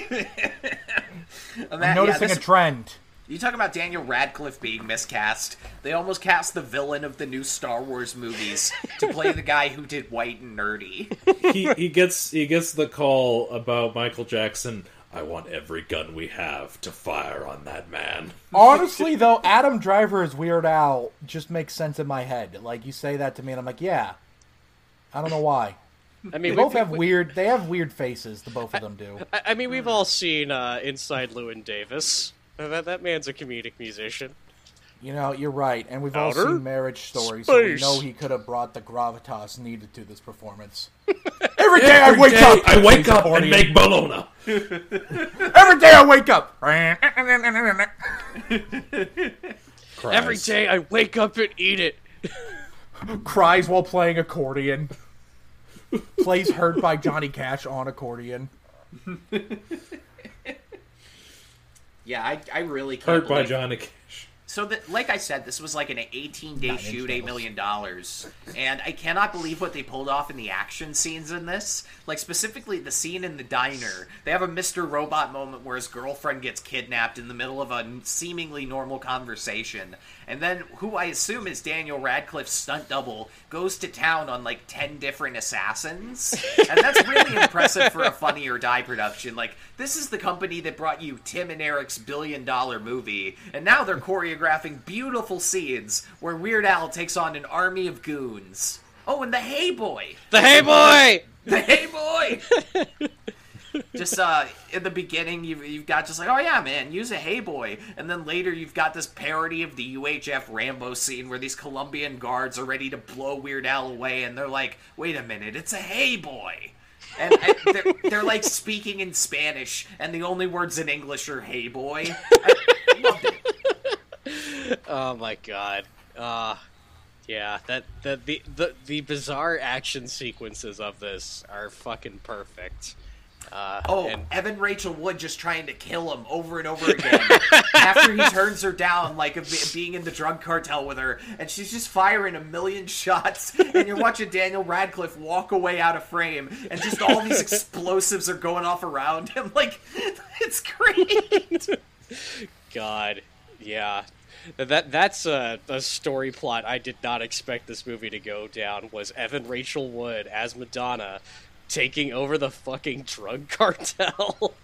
I'm that- yeah, noticing this- a trend. You talk about Daniel Radcliffe being miscast. They almost cast the villain of the new Star Wars movies to play the guy who did White and Nerdy. he he gets he gets the call about Michael Jackson. I want every gun we have to fire on that man. Honestly, though, Adam Driver as Weird Al just makes sense in my head. Like you say that to me, and I'm like, yeah. I don't know why. I They mean, both have we, weird. They have weird faces. The both of them do. I, I mean, we've all seen uh, Inside Llewyn Davis. Uh, That that man's a comedic musician. You know, you're right, and we've all seen Marriage Story, so we know he could have brought the gravitas needed to this performance. Every day I wake Day, up, I wake up and make bologna. Every day I wake up. Every day I wake up and eat it. Cries while playing accordion. Plays "Hurt" by Johnny Cash on accordion. Yeah, I, I really can't Hurt by believe- Johnny Cash. So, that, like I said, this was like an 18-day Inch shoot, eight million dollars, and I cannot believe what they pulled off in the action scenes in this. Like specifically the scene in the diner. They have a Mr. Robot moment where his girlfriend gets kidnapped in the middle of a seemingly normal conversation, and then who I assume is Daniel Radcliffe's stunt double goes to town on like ten different assassins, and that's really impressive for a Funny or Die production. Like this is the company that brought you Tim and Eric's billion-dollar movie, and now they're choreographing beautiful scenes where Weird Al takes on an army of goons. Oh, and the Hey Boy, The Hey Boy! the Hey Boy. just uh, in the beginning, you've, you've got just like, oh yeah, man, use a Hey Boy, and then later you've got this parody of the UHF Rambo scene where these Colombian guards are ready to blow Weird Al away, and they're like, wait a minute, it's a Hey Boy. And, and they're, they're like speaking in Spanish, and the only words in English are "Hey boy." I loved it. Oh my god. Uh yeah, that the, the the the bizarre action sequences of this are fucking perfect. Uh, Oh, and Evan Rachel Wood just trying to kill him over and over again after he turns her down, like being in the drug cartel with her, and she's just firing a million shots, and you're watching Daniel Radcliffe walk away out of frame, and just all these explosives are going off around him. Like, it's great. God, yeah, that that's a, a story plot I did not expect this movie to go down. Was Evan Rachel Wood as Madonna taking over the fucking drug cartel?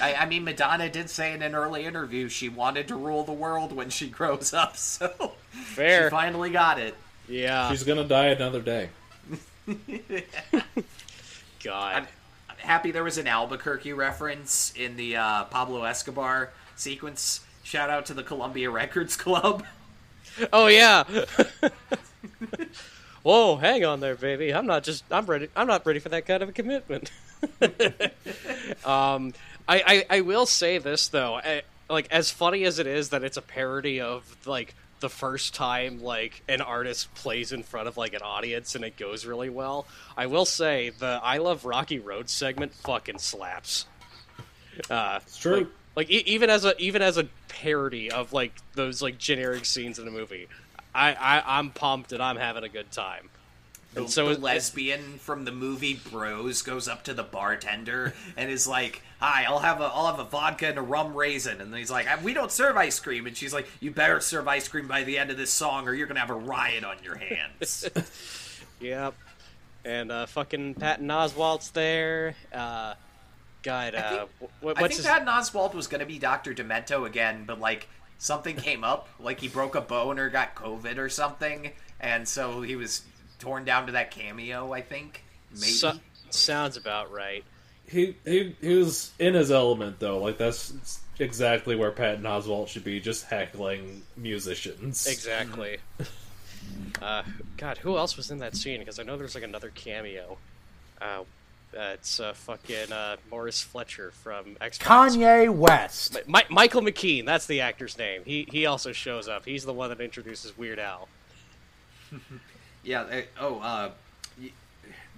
I, I mean, Madonna did say in an early interview she wanted to rule the world when she grows up, so Fair, she finally got it. yeah. She's gonna die another day. God, I'm happy there was an Albuquerque reference in the uh, Pablo Escobar sequence. Shout out to the Columbia Records Club. Oh yeah. Whoa, hang on there, baby. I'm not just I'm ready I'm not ready for that kind of a commitment. um I, I I will say this though. I, like as funny as it is that it's a parody of like the first time like an artist plays in front of like an audience and it goes really well. I will say the I love Rocky Road segment fucking slaps. Uh It's true. like, like e- even as a even as a parody of like those like generic scenes in the movie, I, I I'm pumped and I'm having a good time. The, And so the lesbian from the movie Bros goes up to the bartender and is like, "Hi, I'll have a I'll have a vodka and a rum raisin." And he's like, "We don't serve ice cream." And she's like, "You better serve ice cream by the end of this song, or you're gonna have a riot on your hands." Yep. And uh, fucking Patton Oswalt's there. Uh, God, uh, think- wh- I think his? Patton Oswalt was gonna be Doctor Demento again, but like something came up, like he broke a bone or got COVID or something, and so he was torn down to that cameo. I think maybe. So- sounds about right. He, he he was in his element though. Like that's exactly where Patton Oswalt should be, just heckling musicians. Exactly. uh, God, who else was in that scene? Because I know there's like another cameo. Uh, it's uh, fucking uh, Morris Fletcher from X Kanye West. Mi- Michael McKean, that's the actor's name. He he also shows up. He's the one that introduces Weird Al. Yeah. they- oh, uh,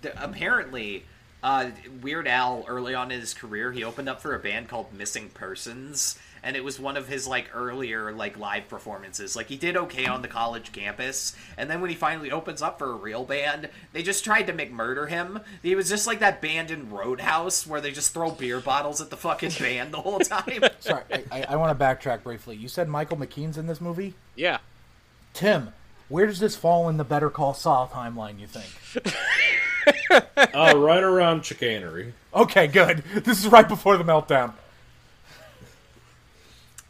the, apparently, uh, Weird Al early on in his career, he opened up for a band called Missing Persons, and it was one of his like earlier like live performances. Like he did okay on the college campus, and then when he finally opens up for a real band, they just tried to make murder him. He was just like that band in Roadhouse where they just throw beer bottles at the fucking band the whole time. Sorry, I, I, I want to backtrack briefly. You said Michael McKean's in this movie? Yeah. Tim, where does this fall in the Better Call Saul timeline, you think? Uh, right around chicanery. Okay, good. This is right before the meltdown.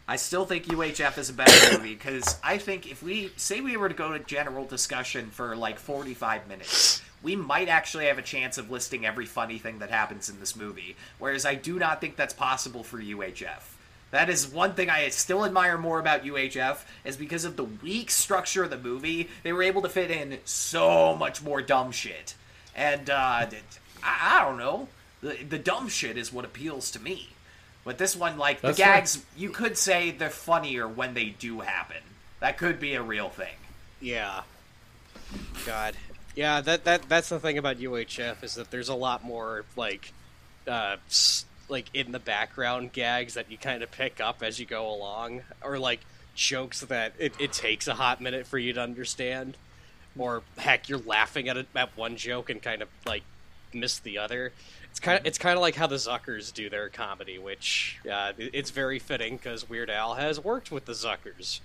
I still think UHF is a better movie because I think if we say we were to go to general discussion for like 45 minutes, we might actually have a chance of listing every funny thing that happens in this movie. Whereas I do not think that's possible for UHF. That is one thing I still admire more about UHF is because of the weak structure of the movie, they were able to fit in so much more dumb shit. And uh, I, I don't know, the the dumb shit is what appeals to me. But this one, like That's the gags, you could say they're funnier when they do happen. That could be a real thing. Yeah. God. Yeah, that that that's the thing about UHF is that there's a lot more like uh like in the background gags that you kind of pick up as you go along or like jokes that it, it takes a hot minute for you to understand or heck you're laughing at it at one joke and kind of like miss the other. It's kind of it's kind of like how the Zuckers do their comedy, which uh, it's very fitting because Weird Al has worked with the Zuckers.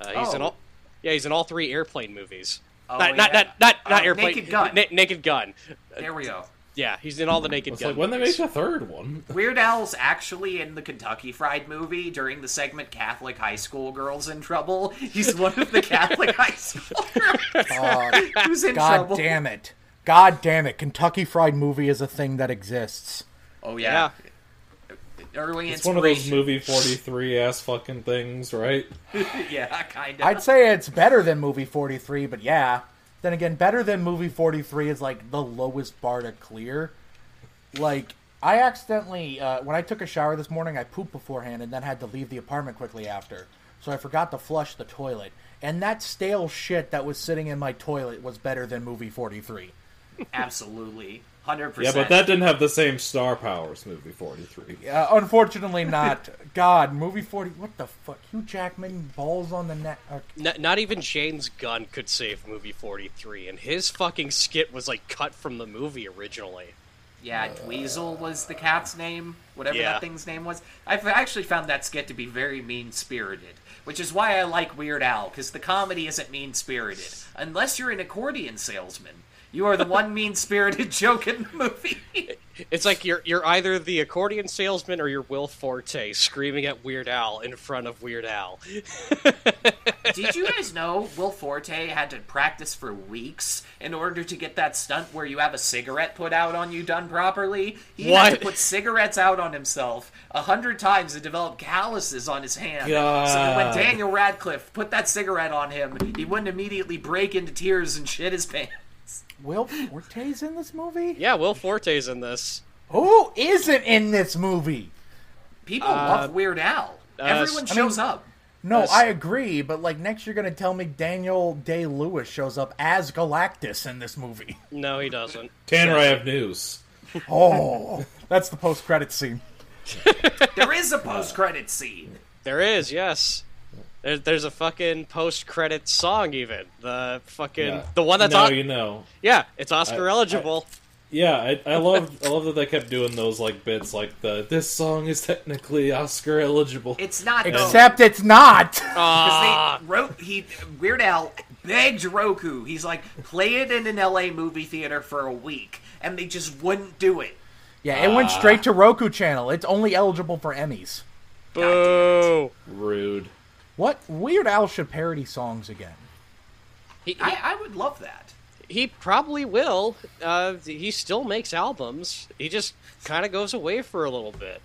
Uh, he's in Oh. all yeah he's in all three airplane movies. Oh, not, not yeah. not not not Uh, airplane. Naked Gun. Na- naked Gun. There we go. Yeah, he's in all the Naked Gun. like when they make a third one. Weird Al's actually in the Kentucky Fried movie during the segment Catholic High School Girls in Trouble. He's one of the Catholic High School girls Oh, who's in God trouble. damn it. God damn it. Kentucky Fried Movie is a thing that exists. Oh Yeah. yeah. Early It's one of those movie 43 ass fucking things, right? yeah, kind of. I'd say it's better than movie 43, but yeah. Then again, better than movie 43 is like the lowest bar to clear. Like, I accidentally, uh, when I took a shower this morning, I pooped beforehand and then had to leave the apartment quickly after. So I forgot to flush the toilet. And that stale shit that was sitting in my toilet was better than movie 43. Absolutely. 100%. Yeah, but that didn't have the same star powers movie 43. Uh, unfortunately, not. God, movie 40. What the fuck? Hugh Jackman, balls on the net. Uh, N- not even James Gunn could save movie 43, and his fucking skit was like cut from the movie originally. Yeah, Dweezil was the cat's name, whatever Yeah. that thing's name was. I've actually found that skit to be very mean spirited, which is why I like Weird Al, because the comedy isn't mean spirited. Unless you're an accordion salesman. You are the one mean spirited joke in the movie. It's like you're you're either the accordion salesman or you're Will Forte screaming at Weird Al in front of Weird Al. Did you guys know Will Forte had to practice for weeks in order to get that stunt where you have a cigarette put out on you done properly? He had to put cigarettes out on himself a hundred times and develop calluses on his hand. So that when Daniel Radcliffe put that cigarette on him, he wouldn't immediately break into tears and shit his pants. Will Forte's in this movie? Yeah, Will Forte's in this. Who isn't in this movie? People uh, love Weird Al. Uh, Everyone I shows up. No, Yes. I agree, but like next you're gonna tell me Daniel Day Lewis shows up as Galactus in this movie. No, he doesn't. Tanner, I have news. Oh, that's the post credit scene. There is a post-credit scene. There is, yes. There, there's a fucking post-credit song, even the fucking Yeah. the one that's no, on. you know. Yeah, it's Oscar I- eligible. Yeah, I, I love I love that they kept doing those like bits like the this song is technically Oscar eligible. It's not though. Except it's not. Because Ah, they wrote he Weird Al begged Roku. He's like, play it in an LA movie theater for a week, and they just wouldn't do it. yeah, it went straight to Roku channel. It's only eligible for Emmys. boo. Rude. What Weird Al should parody songs again? He, he, I, I would love that. he probably will. Uh, he still makes albums. He just kind of goes away for a little bit.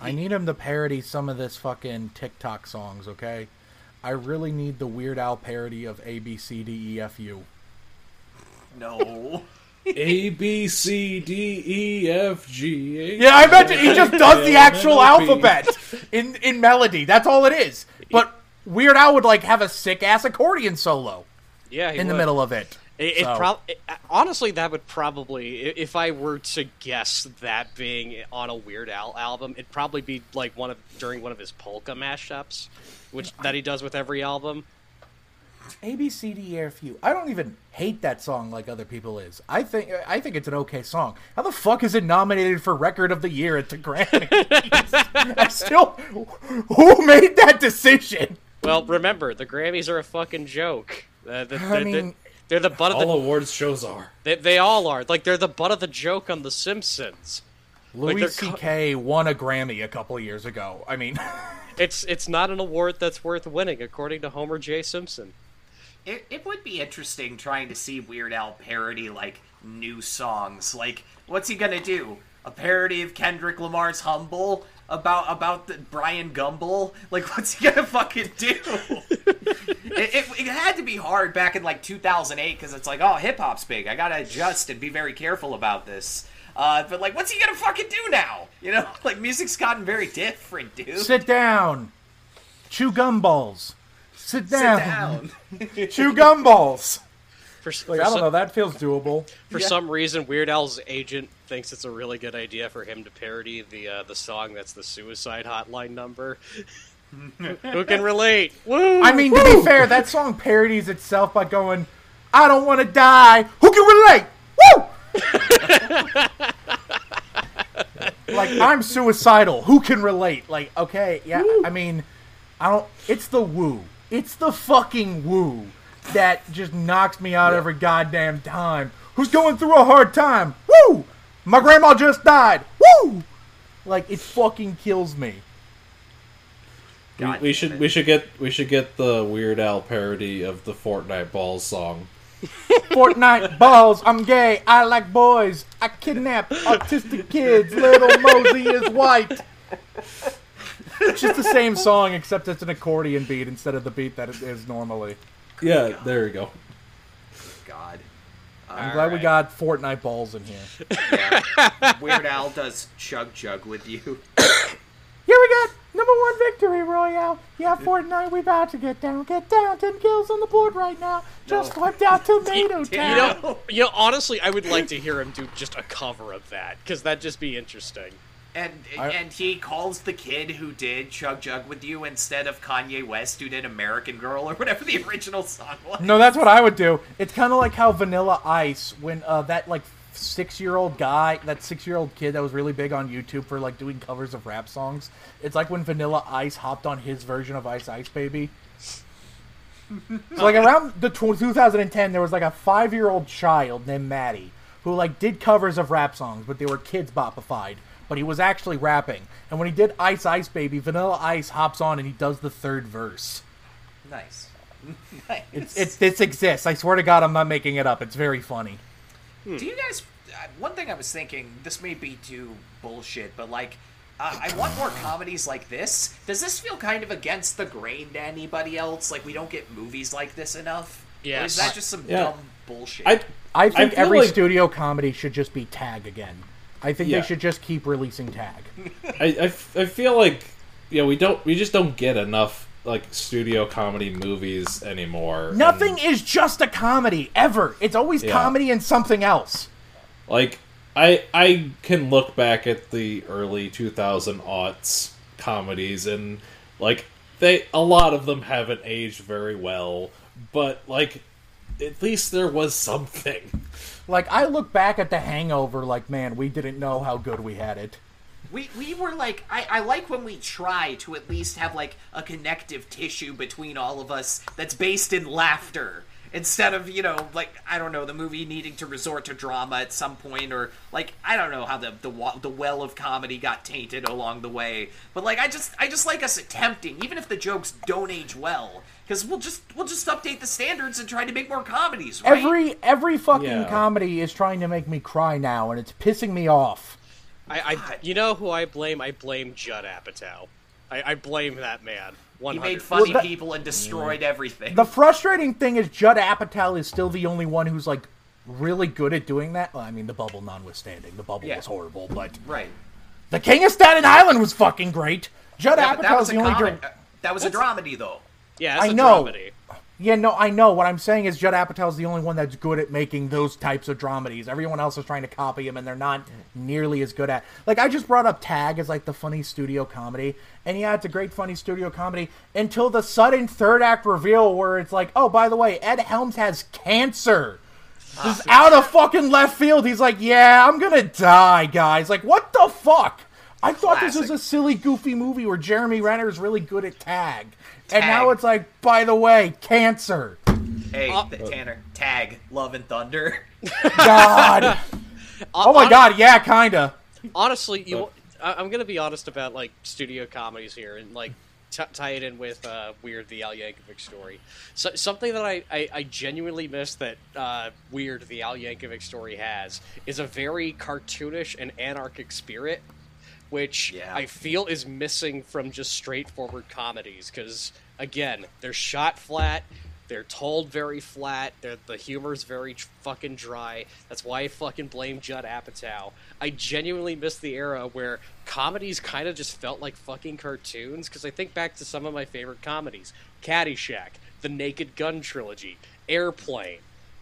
I need him to parody some of this fucking TikTok songs, okay? I really need the Weird Al parody of A B C D E F U. No. A B C D E F G H. Yeah, I bet you he just does the actual alphabet in in melody. That's all it is. But Weird Al would like have a sick ass accordion solo Yeah, he in the middle of it. It, it So- prob- it- honestly, that would probably, if I were to guess that being on a Weird Al album, it'd probably be like one of during one of his polka mashups, which that he does with every album. A B C D E F U. I don't even hate that song like other people is. I think I think it's an okay song. How the fuck is it nominated for Record of the Year at the Grammys? I still, who made that decision? Well, remember the Grammys are a fucking joke. Uh, the, I the- the- mean- they're the butt of the. All awards shows are. They, they all are like they're the butt of the joke on The Simpsons. Louis they're C.K. won a Grammy a couple of years ago. I mean, It's it's not an award that's worth winning, according to Homer J. Simpson. It, it would be interesting trying to see Weird Al parody, like, new songs. Like, what's he gonna do? A parody of Kendrick Lamar's Humble? about about the Bryant Gumbel. Like, what's he gonna fucking do? it, it, it had to be hard back in like 2008 because it's like, oh, hip hop's big. I gotta adjust and be very careful about this. Uh, but like, what's he gonna fucking do now? You know, like music's gotten very different, dude. Sit down. Chew gumballs. Sit Sit down. down. Chew gumballs. For, Like for I don't some, know. That feels doable. for Yeah. some reason, Weird Al's agent thinks it's a really good idea for him to parody the uh, the song that's the suicide hotline number. Who can relate? Woo! I mean, to be fair, that song parodies itself by going, "I don't want to die. Who can relate? Woo!" like I'm suicidal. Who can relate? Like, okay, yeah. I mean, I don't. It's the woo. It's the fucking woo that just knocks me out every goddamn time. Who's going through a hard time? Woo! My grandma just died. Woo! Like it fucking kills me. We, God we damn should it. we should get we should get the Weird Al parody of the Fortnite Balls song. Fortnite balls. I'm gay. I like boys. I kidnap autistic kids. Lil Mosey is white. It's just the same song, except it's an accordion beat instead of the beat that it is normally. Yeah, there you go. God. I'm glad we got Fortnite balls in here. Yeah. Weird Al does chug chug with you. Here we got number one victory royale. Yeah, Fortnite, we about to get down. Get down. Ten kills on the board right now. Just No. wiped out Tomato you Town. know, you know. Honestly, I would like to hear him do just a cover of that because that'd just be interesting. And I- and he calls the kid who did Chug Jug with you instead of Kanye West who did American Girl or whatever the original song was. No, that's what I would do. It's kind of like how Vanilla Ice, when uh, that like six-year-old guy, that six-year-old kid that was really big on YouTube for like doing covers of rap songs. It's like when Vanilla Ice hopped on his version of Ice Ice Baby. so like around the tw 2010, there was like a five-year-old child named Maddie who like did covers of rap songs, but they were kids bopified. But he was actually rapping, and when he did Ice Ice Baby, Vanilla Ice hops on and he does the third verse. Nice. nice. It's, it this exists. I swear to God, I'm not making it up. It's very funny. Do you guys? Uh, one thing I was thinking. This may be too bullshit, but like, uh, I want more comedies like this. Does this feel kind of against the grain to anybody else? Like, we don't get movies like this enough. Yeah. is that just some Yeah. dumb bullshit? I I think feel every like- studio comedy should just be Tag again. I think Yeah. they should just keep releasing Tag. I, I f- I feel like you know we don't we just don't get enough like studio comedy movies anymore. and, Nothing is just a comedy ever. It's always Yeah. comedy and something else. like I I can look back at the early 2000 aughts comedies and like they a lot of them haven't aged very well, but like at least there was something. Like I look back at The Hangover, like man, we didn't know how good we had it. We, we were like I, I like when we try to at least have like a connective tissue between all of us that's based in laughter instead of you know like I don't know the movie needing to resort to drama at some point or like I don't know how the the wa- the well of comedy got tainted along the way but like I just I just like us attempting even if the jokes don't age well because we'll just we'll just update the standards and try to make more comedies right Every every fucking Yeah. comedy is trying to make me cry now, and it's pissing me off. I, I, you know who I blame? I blame Judd Apatow. I, I blame that man. One he made funny Well, that- people and destroyed everything The frustrating thing is Judd Apatow is still the only one who's like really good at doing that. Well, I mean, the bubble notwithstanding, the bubble Yeah. was horrible, but right the King of Staten Island was fucking great. Judd that, that Apatow's was the only. comic, dir- uh, that was a dramedy though Yeah, that's I a know. dramedy. Yeah, no, I know. What I'm saying is Judd Apatow's the only one that's good at making those types of dramedies. Everyone else is trying to copy him, and they're not nearly as good at. Like I just brought up Tag as like the funny studio comedy, and yeah, it's a great funny studio comedy until the sudden third act reveal where it's like, oh, by the way, Ed Helms has cancer. Just ah. out of fucking left field, he's like, yeah, I'm gonna die, guys. Like, what the fuck? I thought this was a silly, goofy movie where Jeremy Renner is really good at tag. And now it's like, by the way, cancer. Hey, Uh, th- Tanner, tag Love and Thunder. God. oh my god, yeah, kinda. Honestly, you. I, I'm gonna be honest about like studio comedies here and like t- tie it in with uh, Weird the Al Yankovic story. So, something that I, I, I genuinely miss that uh, Weird the Al Yankovic story has is a very cartoonish and anarchic spirit. Which Yeah. I feel is missing from just straightforward comedies. Because again, they're shot flat, they're told very flat, they're, the humor's very fucking dry. That's why I fucking blame Judd Apatow. I genuinely miss the era where comedies kind of just felt like fucking cartoons. Because I think back to some of my favorite comedies: Caddyshack, the Naked Gun trilogy, Airplane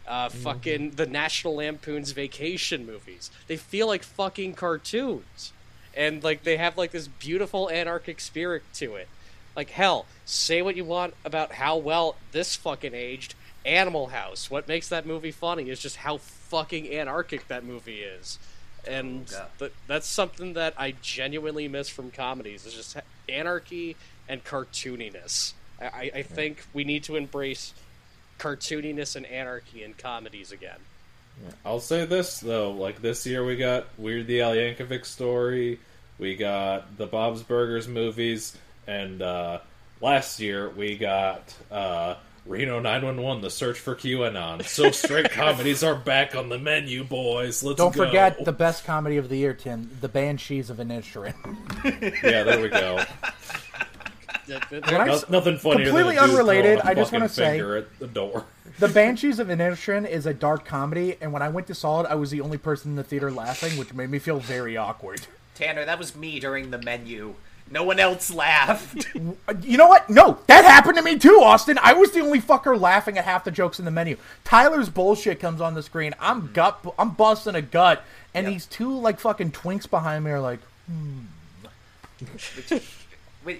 uh, fucking the National Lampoon's Vacation movies. They feel like fucking cartoons, and like they have like this beautiful anarchic spirit to it. Like hell, say what you want about how well this fucking aged. Animal House. What makes that movie funny is just how fucking anarchic that movie is, and Oh, th- that's something that I genuinely miss from comedies. Is just anarchy and cartooniness. I, I, I think we need to embrace cartooniness and anarchy in comedies again. I'll say this though, like this year we got Weird the Al Yankovic story, we got the Bob's Burgers movies, and uh, last year we got uh, Reno 911: The Search for QAnon. So straight comedies are back on the menu, boys. Let's Don't go. forget the best comedy of the year, Tim, The Banshees of Inisherin. yeah, there we go. When I nothing funnier. completely than unrelated, I just wanna say- finger at the door. The Banshees of Inisherin is a dark comedy, and when I went to saw it, I was the only person in the theater laughing, which made me feel very awkward. Tanner, that was me during the menu. No one else laughed. You know what? No, that happened to me too, Austin. I was the only fucker laughing at half the jokes in the menu. Tyler's bullshit comes on the screen. I'm gut, I'm busting a gut, and Yep. these two like fucking twinks behind me are like, hmm.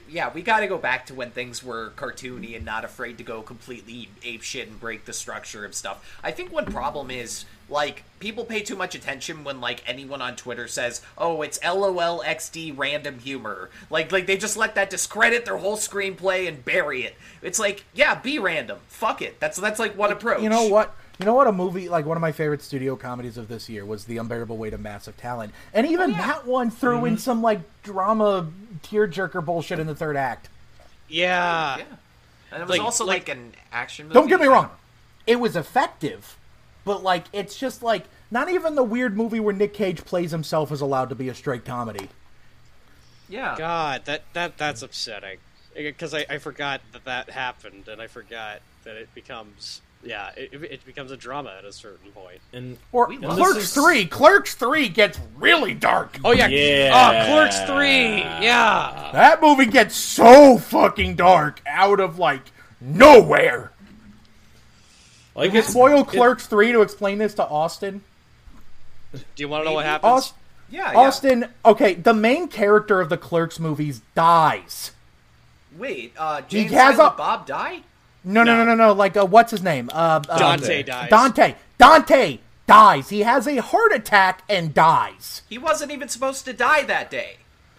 Yeah, we got to go back to when things were cartoony and not afraid to go completely ape shit and break the structure of stuff. I think one problem is like people pay too much attention when like anyone on Twitter says, "Oh, it's LOL XD random humor." Like like they just let that discredit their whole screenplay and bury it. It's like, yeah, be random. Fuck it. That's that's like one approach. you know what? You know what? A movie like one of my favorite studio comedies of this year was The Unbearable Weight of Massive Talent, and even Oh, yeah. that one threw in mm-hmm. some like drama tearjerker bullshit in the third act. Yeah. Yeah. And it was Like- also like- like, an action movie. Don't get me wrong, it was effective, but like it's just like not even the weird movie where Nick Cage plays himself is allowed to be a straight comedy. Yeah. God, that that that's upsetting. Because I, I forgot that that happened, and I forgot that it becomes yeah, it, it becomes a drama at a certain point. And Or We love Clerks this. Three. Clerks Three gets really dark. Oh yeah, Yeah. Oh, Clerks three. Yeah. That movie gets so fucking dark out of like nowhere. like Did you it's spoil Clerks Three to explain this to Austin? Do you want to know what Maybe. happens? Aus- Yeah, yeah. Austin, okay, the main character of the Clerks movies dies. Wait, uh, James has Silent a- Bob die? No, no, no, no, no. Like, uh, what's his name? Uh, uh, Dante dies. Dante. Dante dies. He has a heart attack and dies. He wasn't even supposed to die that day.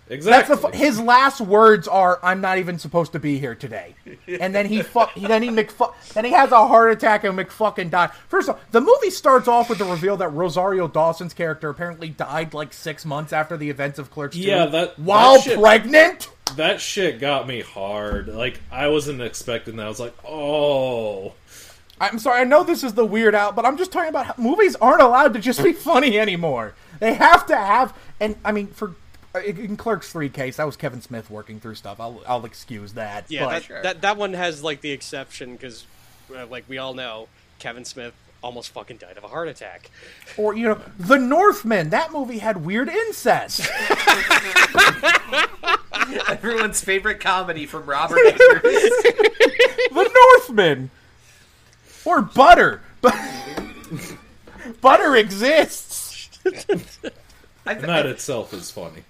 That's exactly. the his last words are, "I'm not even supposed to be here today," and then he fuck. Then he McFuck. Then he has a heart attack and McFucking die. First of all, the movie starts off with the reveal that Rosario Dawson's character apparently died like six months after the events of Clerks 2. Yeah, that- while that shit- pregnant. That shit got me hard. Like I wasn't expecting that. I was like, oh. I'm sorry, I know this is the weird out, but I'm just talking about how movies aren't allowed to just be funny anymore. They have to have, and I mean, for uh, in Clerks Three case, that was Kevin Smith working through stuff. I'll I'll excuse that. Yeah, but, that, that that one has like the exception because, uh, like we all know, Kevin Smith almost fucking died of a heart attack. or you know, The Northman. That movie had weird incest. Everyone's favorite comedy from Robert Eggers. the Northman, or Butter. Butter exists. I, th- That itself is funny.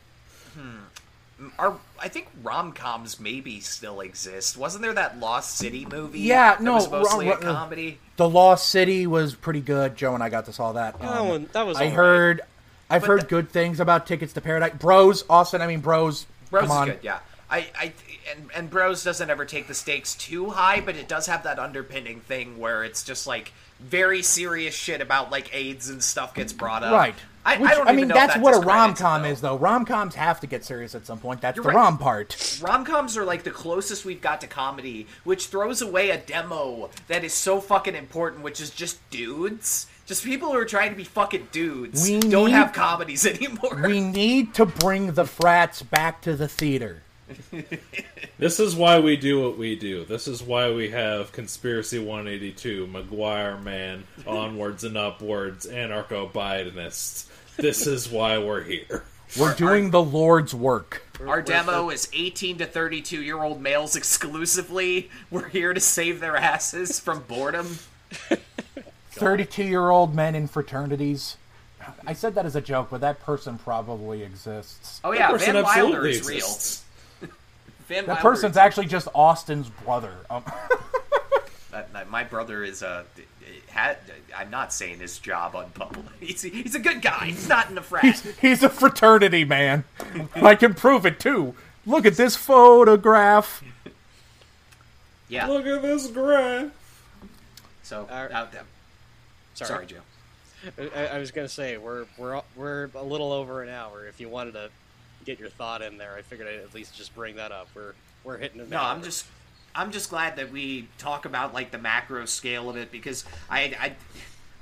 Are, I think rom coms maybe still exist. Wasn't there that Lost City movie? Yeah, that no, was mostly ro- a comedy. The Lost City was pretty good. Joe and I got to saw that. That Um, one- that was I alright. heard. I've But heard the- good things about Tickets to Paradise. Bros, Austin. I mean, Bros. Bros come is on. good, yeah. I, I, and, and Bros doesn't ever take the stakes too high, but it does have that underpinning thing where it's just like very serious shit about like AIDS and stuff gets brought up. Right. I, Which, I don't mean, even know that's if that what a rom com is, though. Rom coms have to get serious at some point. That's You're the right. rom part. Rom coms are like the closest we've got to comedy, which throws away a demo that is so fucking important, which is just dudes. Just people who are trying to be fucking dudes We don't need- have comedies anymore. We need to bring the frats back to the theater. This is why we do what we do. This is why we have Conspiracy 182, McGuire Man, Onwards and Upwards, Anarcho Bidenists. This is why we're here. We're doing the Lord's work. Our demo is 18 to 32 year old males exclusively. We're here to save their asses from boredom. 32 year old men in fraternities. I said that as a joke, but that person probably exists. Oh yeah, person Van Wilder is real. exists. Van That Wilder person's is- actually just Austin's brother. Um, That- that- my brother is a. Had, I'm not saying his job on public. He's, he's a good guy. He's not in the frat. he's, he's a fraternity man. I can prove it too. Look at this photograph. Yeah. Look at this graph. So, Our- uh, uh, Sorry, sorry, Joe. I, I was gonna say we're we're we're a little over an hour. If you wanted to get your thought in there, I figured I'd at least just bring that up. We're we're hitting an No, hour. I'm just I'm just glad that we talk about like the macro scale of it because I I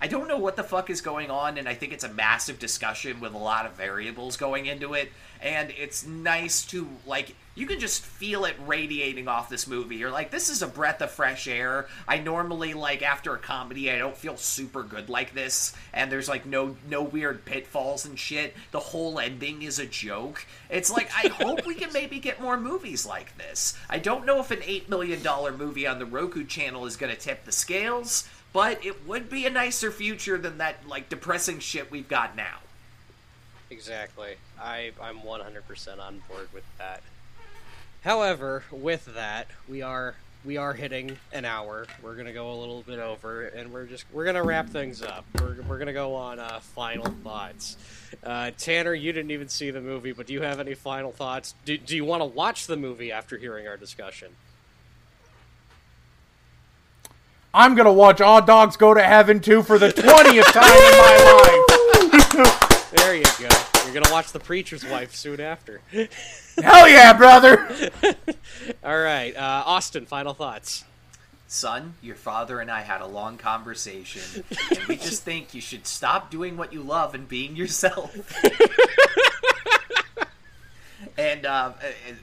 I don't know what the fuck is going on and I think it's a massive discussion with a lot of variables going into it and it's nice to like you can just feel it radiating off this movie. You're like this is a breath of fresh air. I normally like after a comedy I don't feel super good like this and there's like no no weird pitfalls and shit. The whole ending is a joke. It's like I hope we can maybe get more movies like this. I don't know if an 8 million dollar movie on the Roku channel is going to tip the scales, but it would be a nicer future than that like depressing shit we've got now. Exactly. I I'm 100% on board with that. However, with that, we are we are hitting an hour. We're gonna go a little bit over, and we're just we're gonna wrap things up. We're, we're gonna go on uh, final thoughts. Uh, Tanner, you didn't even see the movie, but do you have any final thoughts? Do, do you want to watch the movie after hearing our discussion? I'm gonna watch All Dogs Go to Heaven 2 for the 20th time in my life. There you go. You're gonna watch The Preacher's Wife soon after. Hell yeah, brother! All right, uh, Austin. Final thoughts. Son, your father and I had a long conversation, and we just think you should stop doing what you love and being yourself. And uh,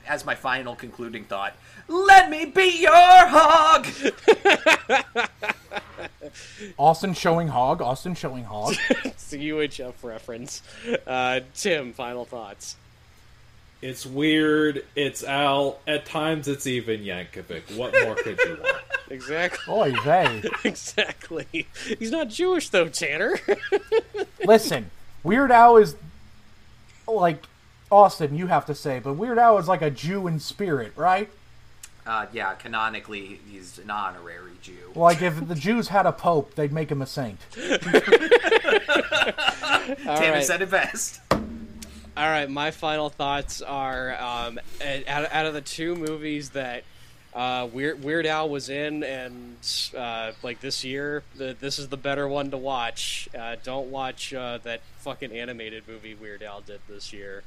as my final concluding thought, let me be your hog. Austin showing hog. Austin showing hog. It's a UHF reference. Uh, Tim. Final thoughts. It's weird. It's Al. At times, it's even Yankovic. What more could you want? Exactly. Oy vey. Exactly. He's not Jewish though, Tanner. Listen, Weird Al is like Austin. You have to say, but Weird Al is like a Jew in spirit, right? Uh, yeah, canonically, he's an honorary Jew. Like if the Jews had a pope, they'd make him a saint. All Tanner right. said it best. All right. My final thoughts are um, out, out of the two movies that uh, Weird Weird Al was in, and uh, like this year, the, this is the better one to watch. Uh, don't watch uh, that fucking animated movie Weird Al did this year.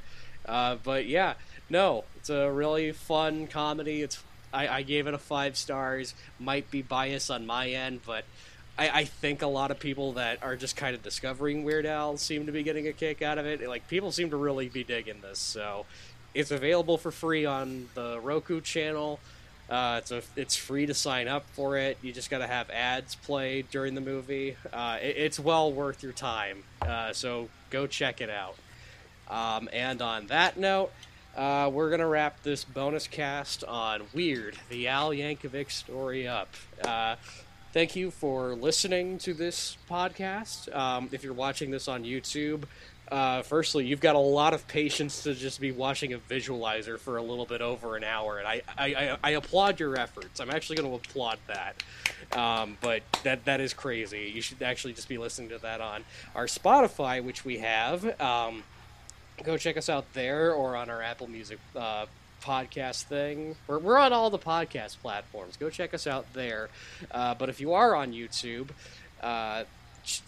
Uh, but yeah, no, it's a really fun comedy. It's I, I gave it a five stars. Might be bias on my end, but I, I think a lot of people that are just kind of discovering Weird Al seem to be getting a kick out of it. Like people seem to really be digging this. So it's available for free on the Roku channel. Uh, it's a, it's free to sign up for it. You just got to have ads play during the movie. Uh, it, it's well worth your time. Uh, so go check it out. Um, and on that note, uh, we're gonna wrap this bonus cast on Weird, the Al Yankovic story up. Uh, thank you for listening to this podcast. Um, if you're watching this on YouTube, uh, firstly, you've got a lot of patience to just be watching a visualizer for a little bit over an hour, and I, I, I, I applaud your efforts. I'm actually going to applaud that. Um, but that that is crazy. You should actually just be listening to that on our Spotify, which we have. Um, go check us out there or on our Apple Music uh, podcast thing. We're, we're on all the podcast platforms. Go check us out there. Uh, but if you are on YouTube, uh,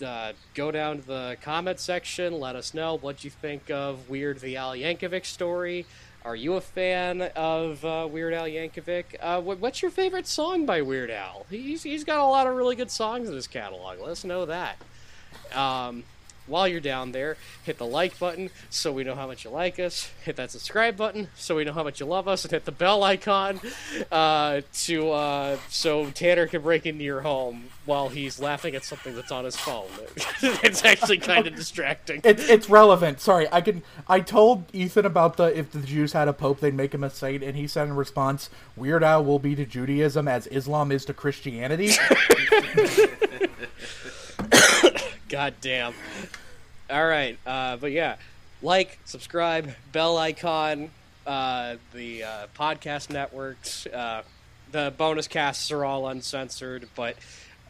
uh, go down to the comment section. Let us know what you think of Weird the Al Yankovic story. Are you a fan of uh, Weird Al Yankovic? Uh, what, what's your favorite song by Weird Al? He's, he's got a lot of really good songs in his catalog. Let us know that. Um, while you're down there, hit the like button so we know how much you like us. Hit that subscribe button so we know how much you love us, and hit the bell icon uh, to uh, so Tanner can break into your home while he's laughing at something that's on his phone. it's actually kind of distracting. It's it's relevant. Sorry, I can. I told Ethan about the if the Jews had a pope, they'd make him a saint, and he said in response, "Weird Al will be to Judaism as Islam is to Christianity." God damn. All right, uh, but yeah, like, subscribe, bell icon, uh, the uh, podcast networks. Uh, the bonus casts are all uncensored, but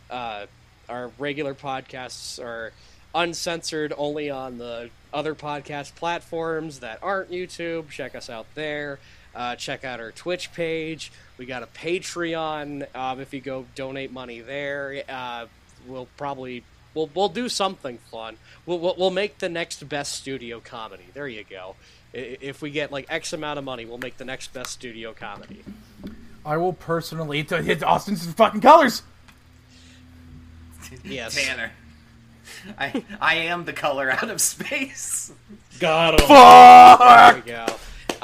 uh, our regular podcasts are uncensored only on the other podcast platforms that aren't YouTube. Check us out there. Uh, check out our Twitch page. We got a Patreon. Um, if you go donate money there, uh, we'll probably we'll we'll do something fun. We'll, we'll we'll make the next best studio comedy. There you go. If we get like X amount of money, we'll make the next best studio comedy. I will personally to hit Austin's fucking colors. Yes. Tanner. I I am the color out of space. Got him. There we go.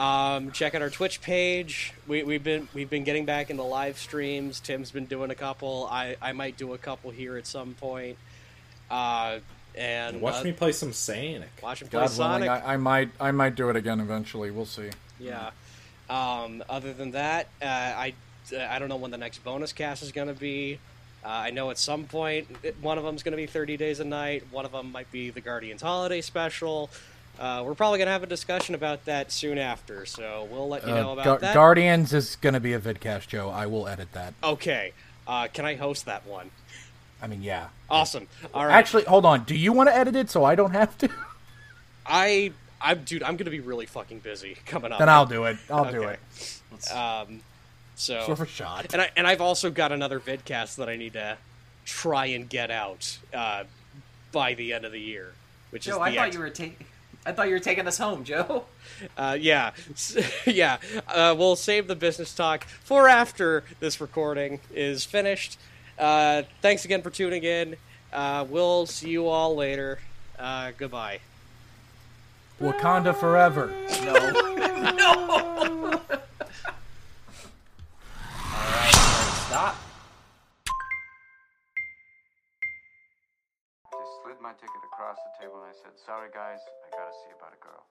Um, check out our Twitch page. We, we've been we've been getting back into live streams. Tim's been doing a couple. I, I might do a couple here at some point. Uh, and Watch uh, me play some Sonic. watch him play God Sonic. willing, I, I might I might do it again eventually. We'll see. Yeah. Um, other than that, uh, I I don't know when the next bonus cast is going to be. Uh, I know at some one of them's going to be 30 Days of Night. One of them might be the Guardians Holiday Special. Uh, we're probably going to have a discussion about that soon after, so we'll let you know Uh, about Gu- that. Guardians is gonna be a vidcast, Joe. I will edit that. okay. Uh, can I host that one? I mean, yeah. Awesome. All right. Actually, hold on. Do you want to edit it so I don't have to? I, I, dude, I'm going to be really fucking busy coming up. then I'll do it. I'll do Okay. it. Um, so Sort of a shot. and I and I've also got another vidcast that I need to try and get out uh, by the end of the year, which Joe, is I thought ex- you were taking. I thought you were taking us home, Joe. uh, yeah yeah. Uh, we'll save the business talk for after this recording is finished. Uh, thanks again for tuning in. Uh, we'll see you all later. Uh, goodbye. Wakanda forever. No. no. All right, stop. They slid my ticket across the table and I said, Sorry guys, I gotta see about a girl.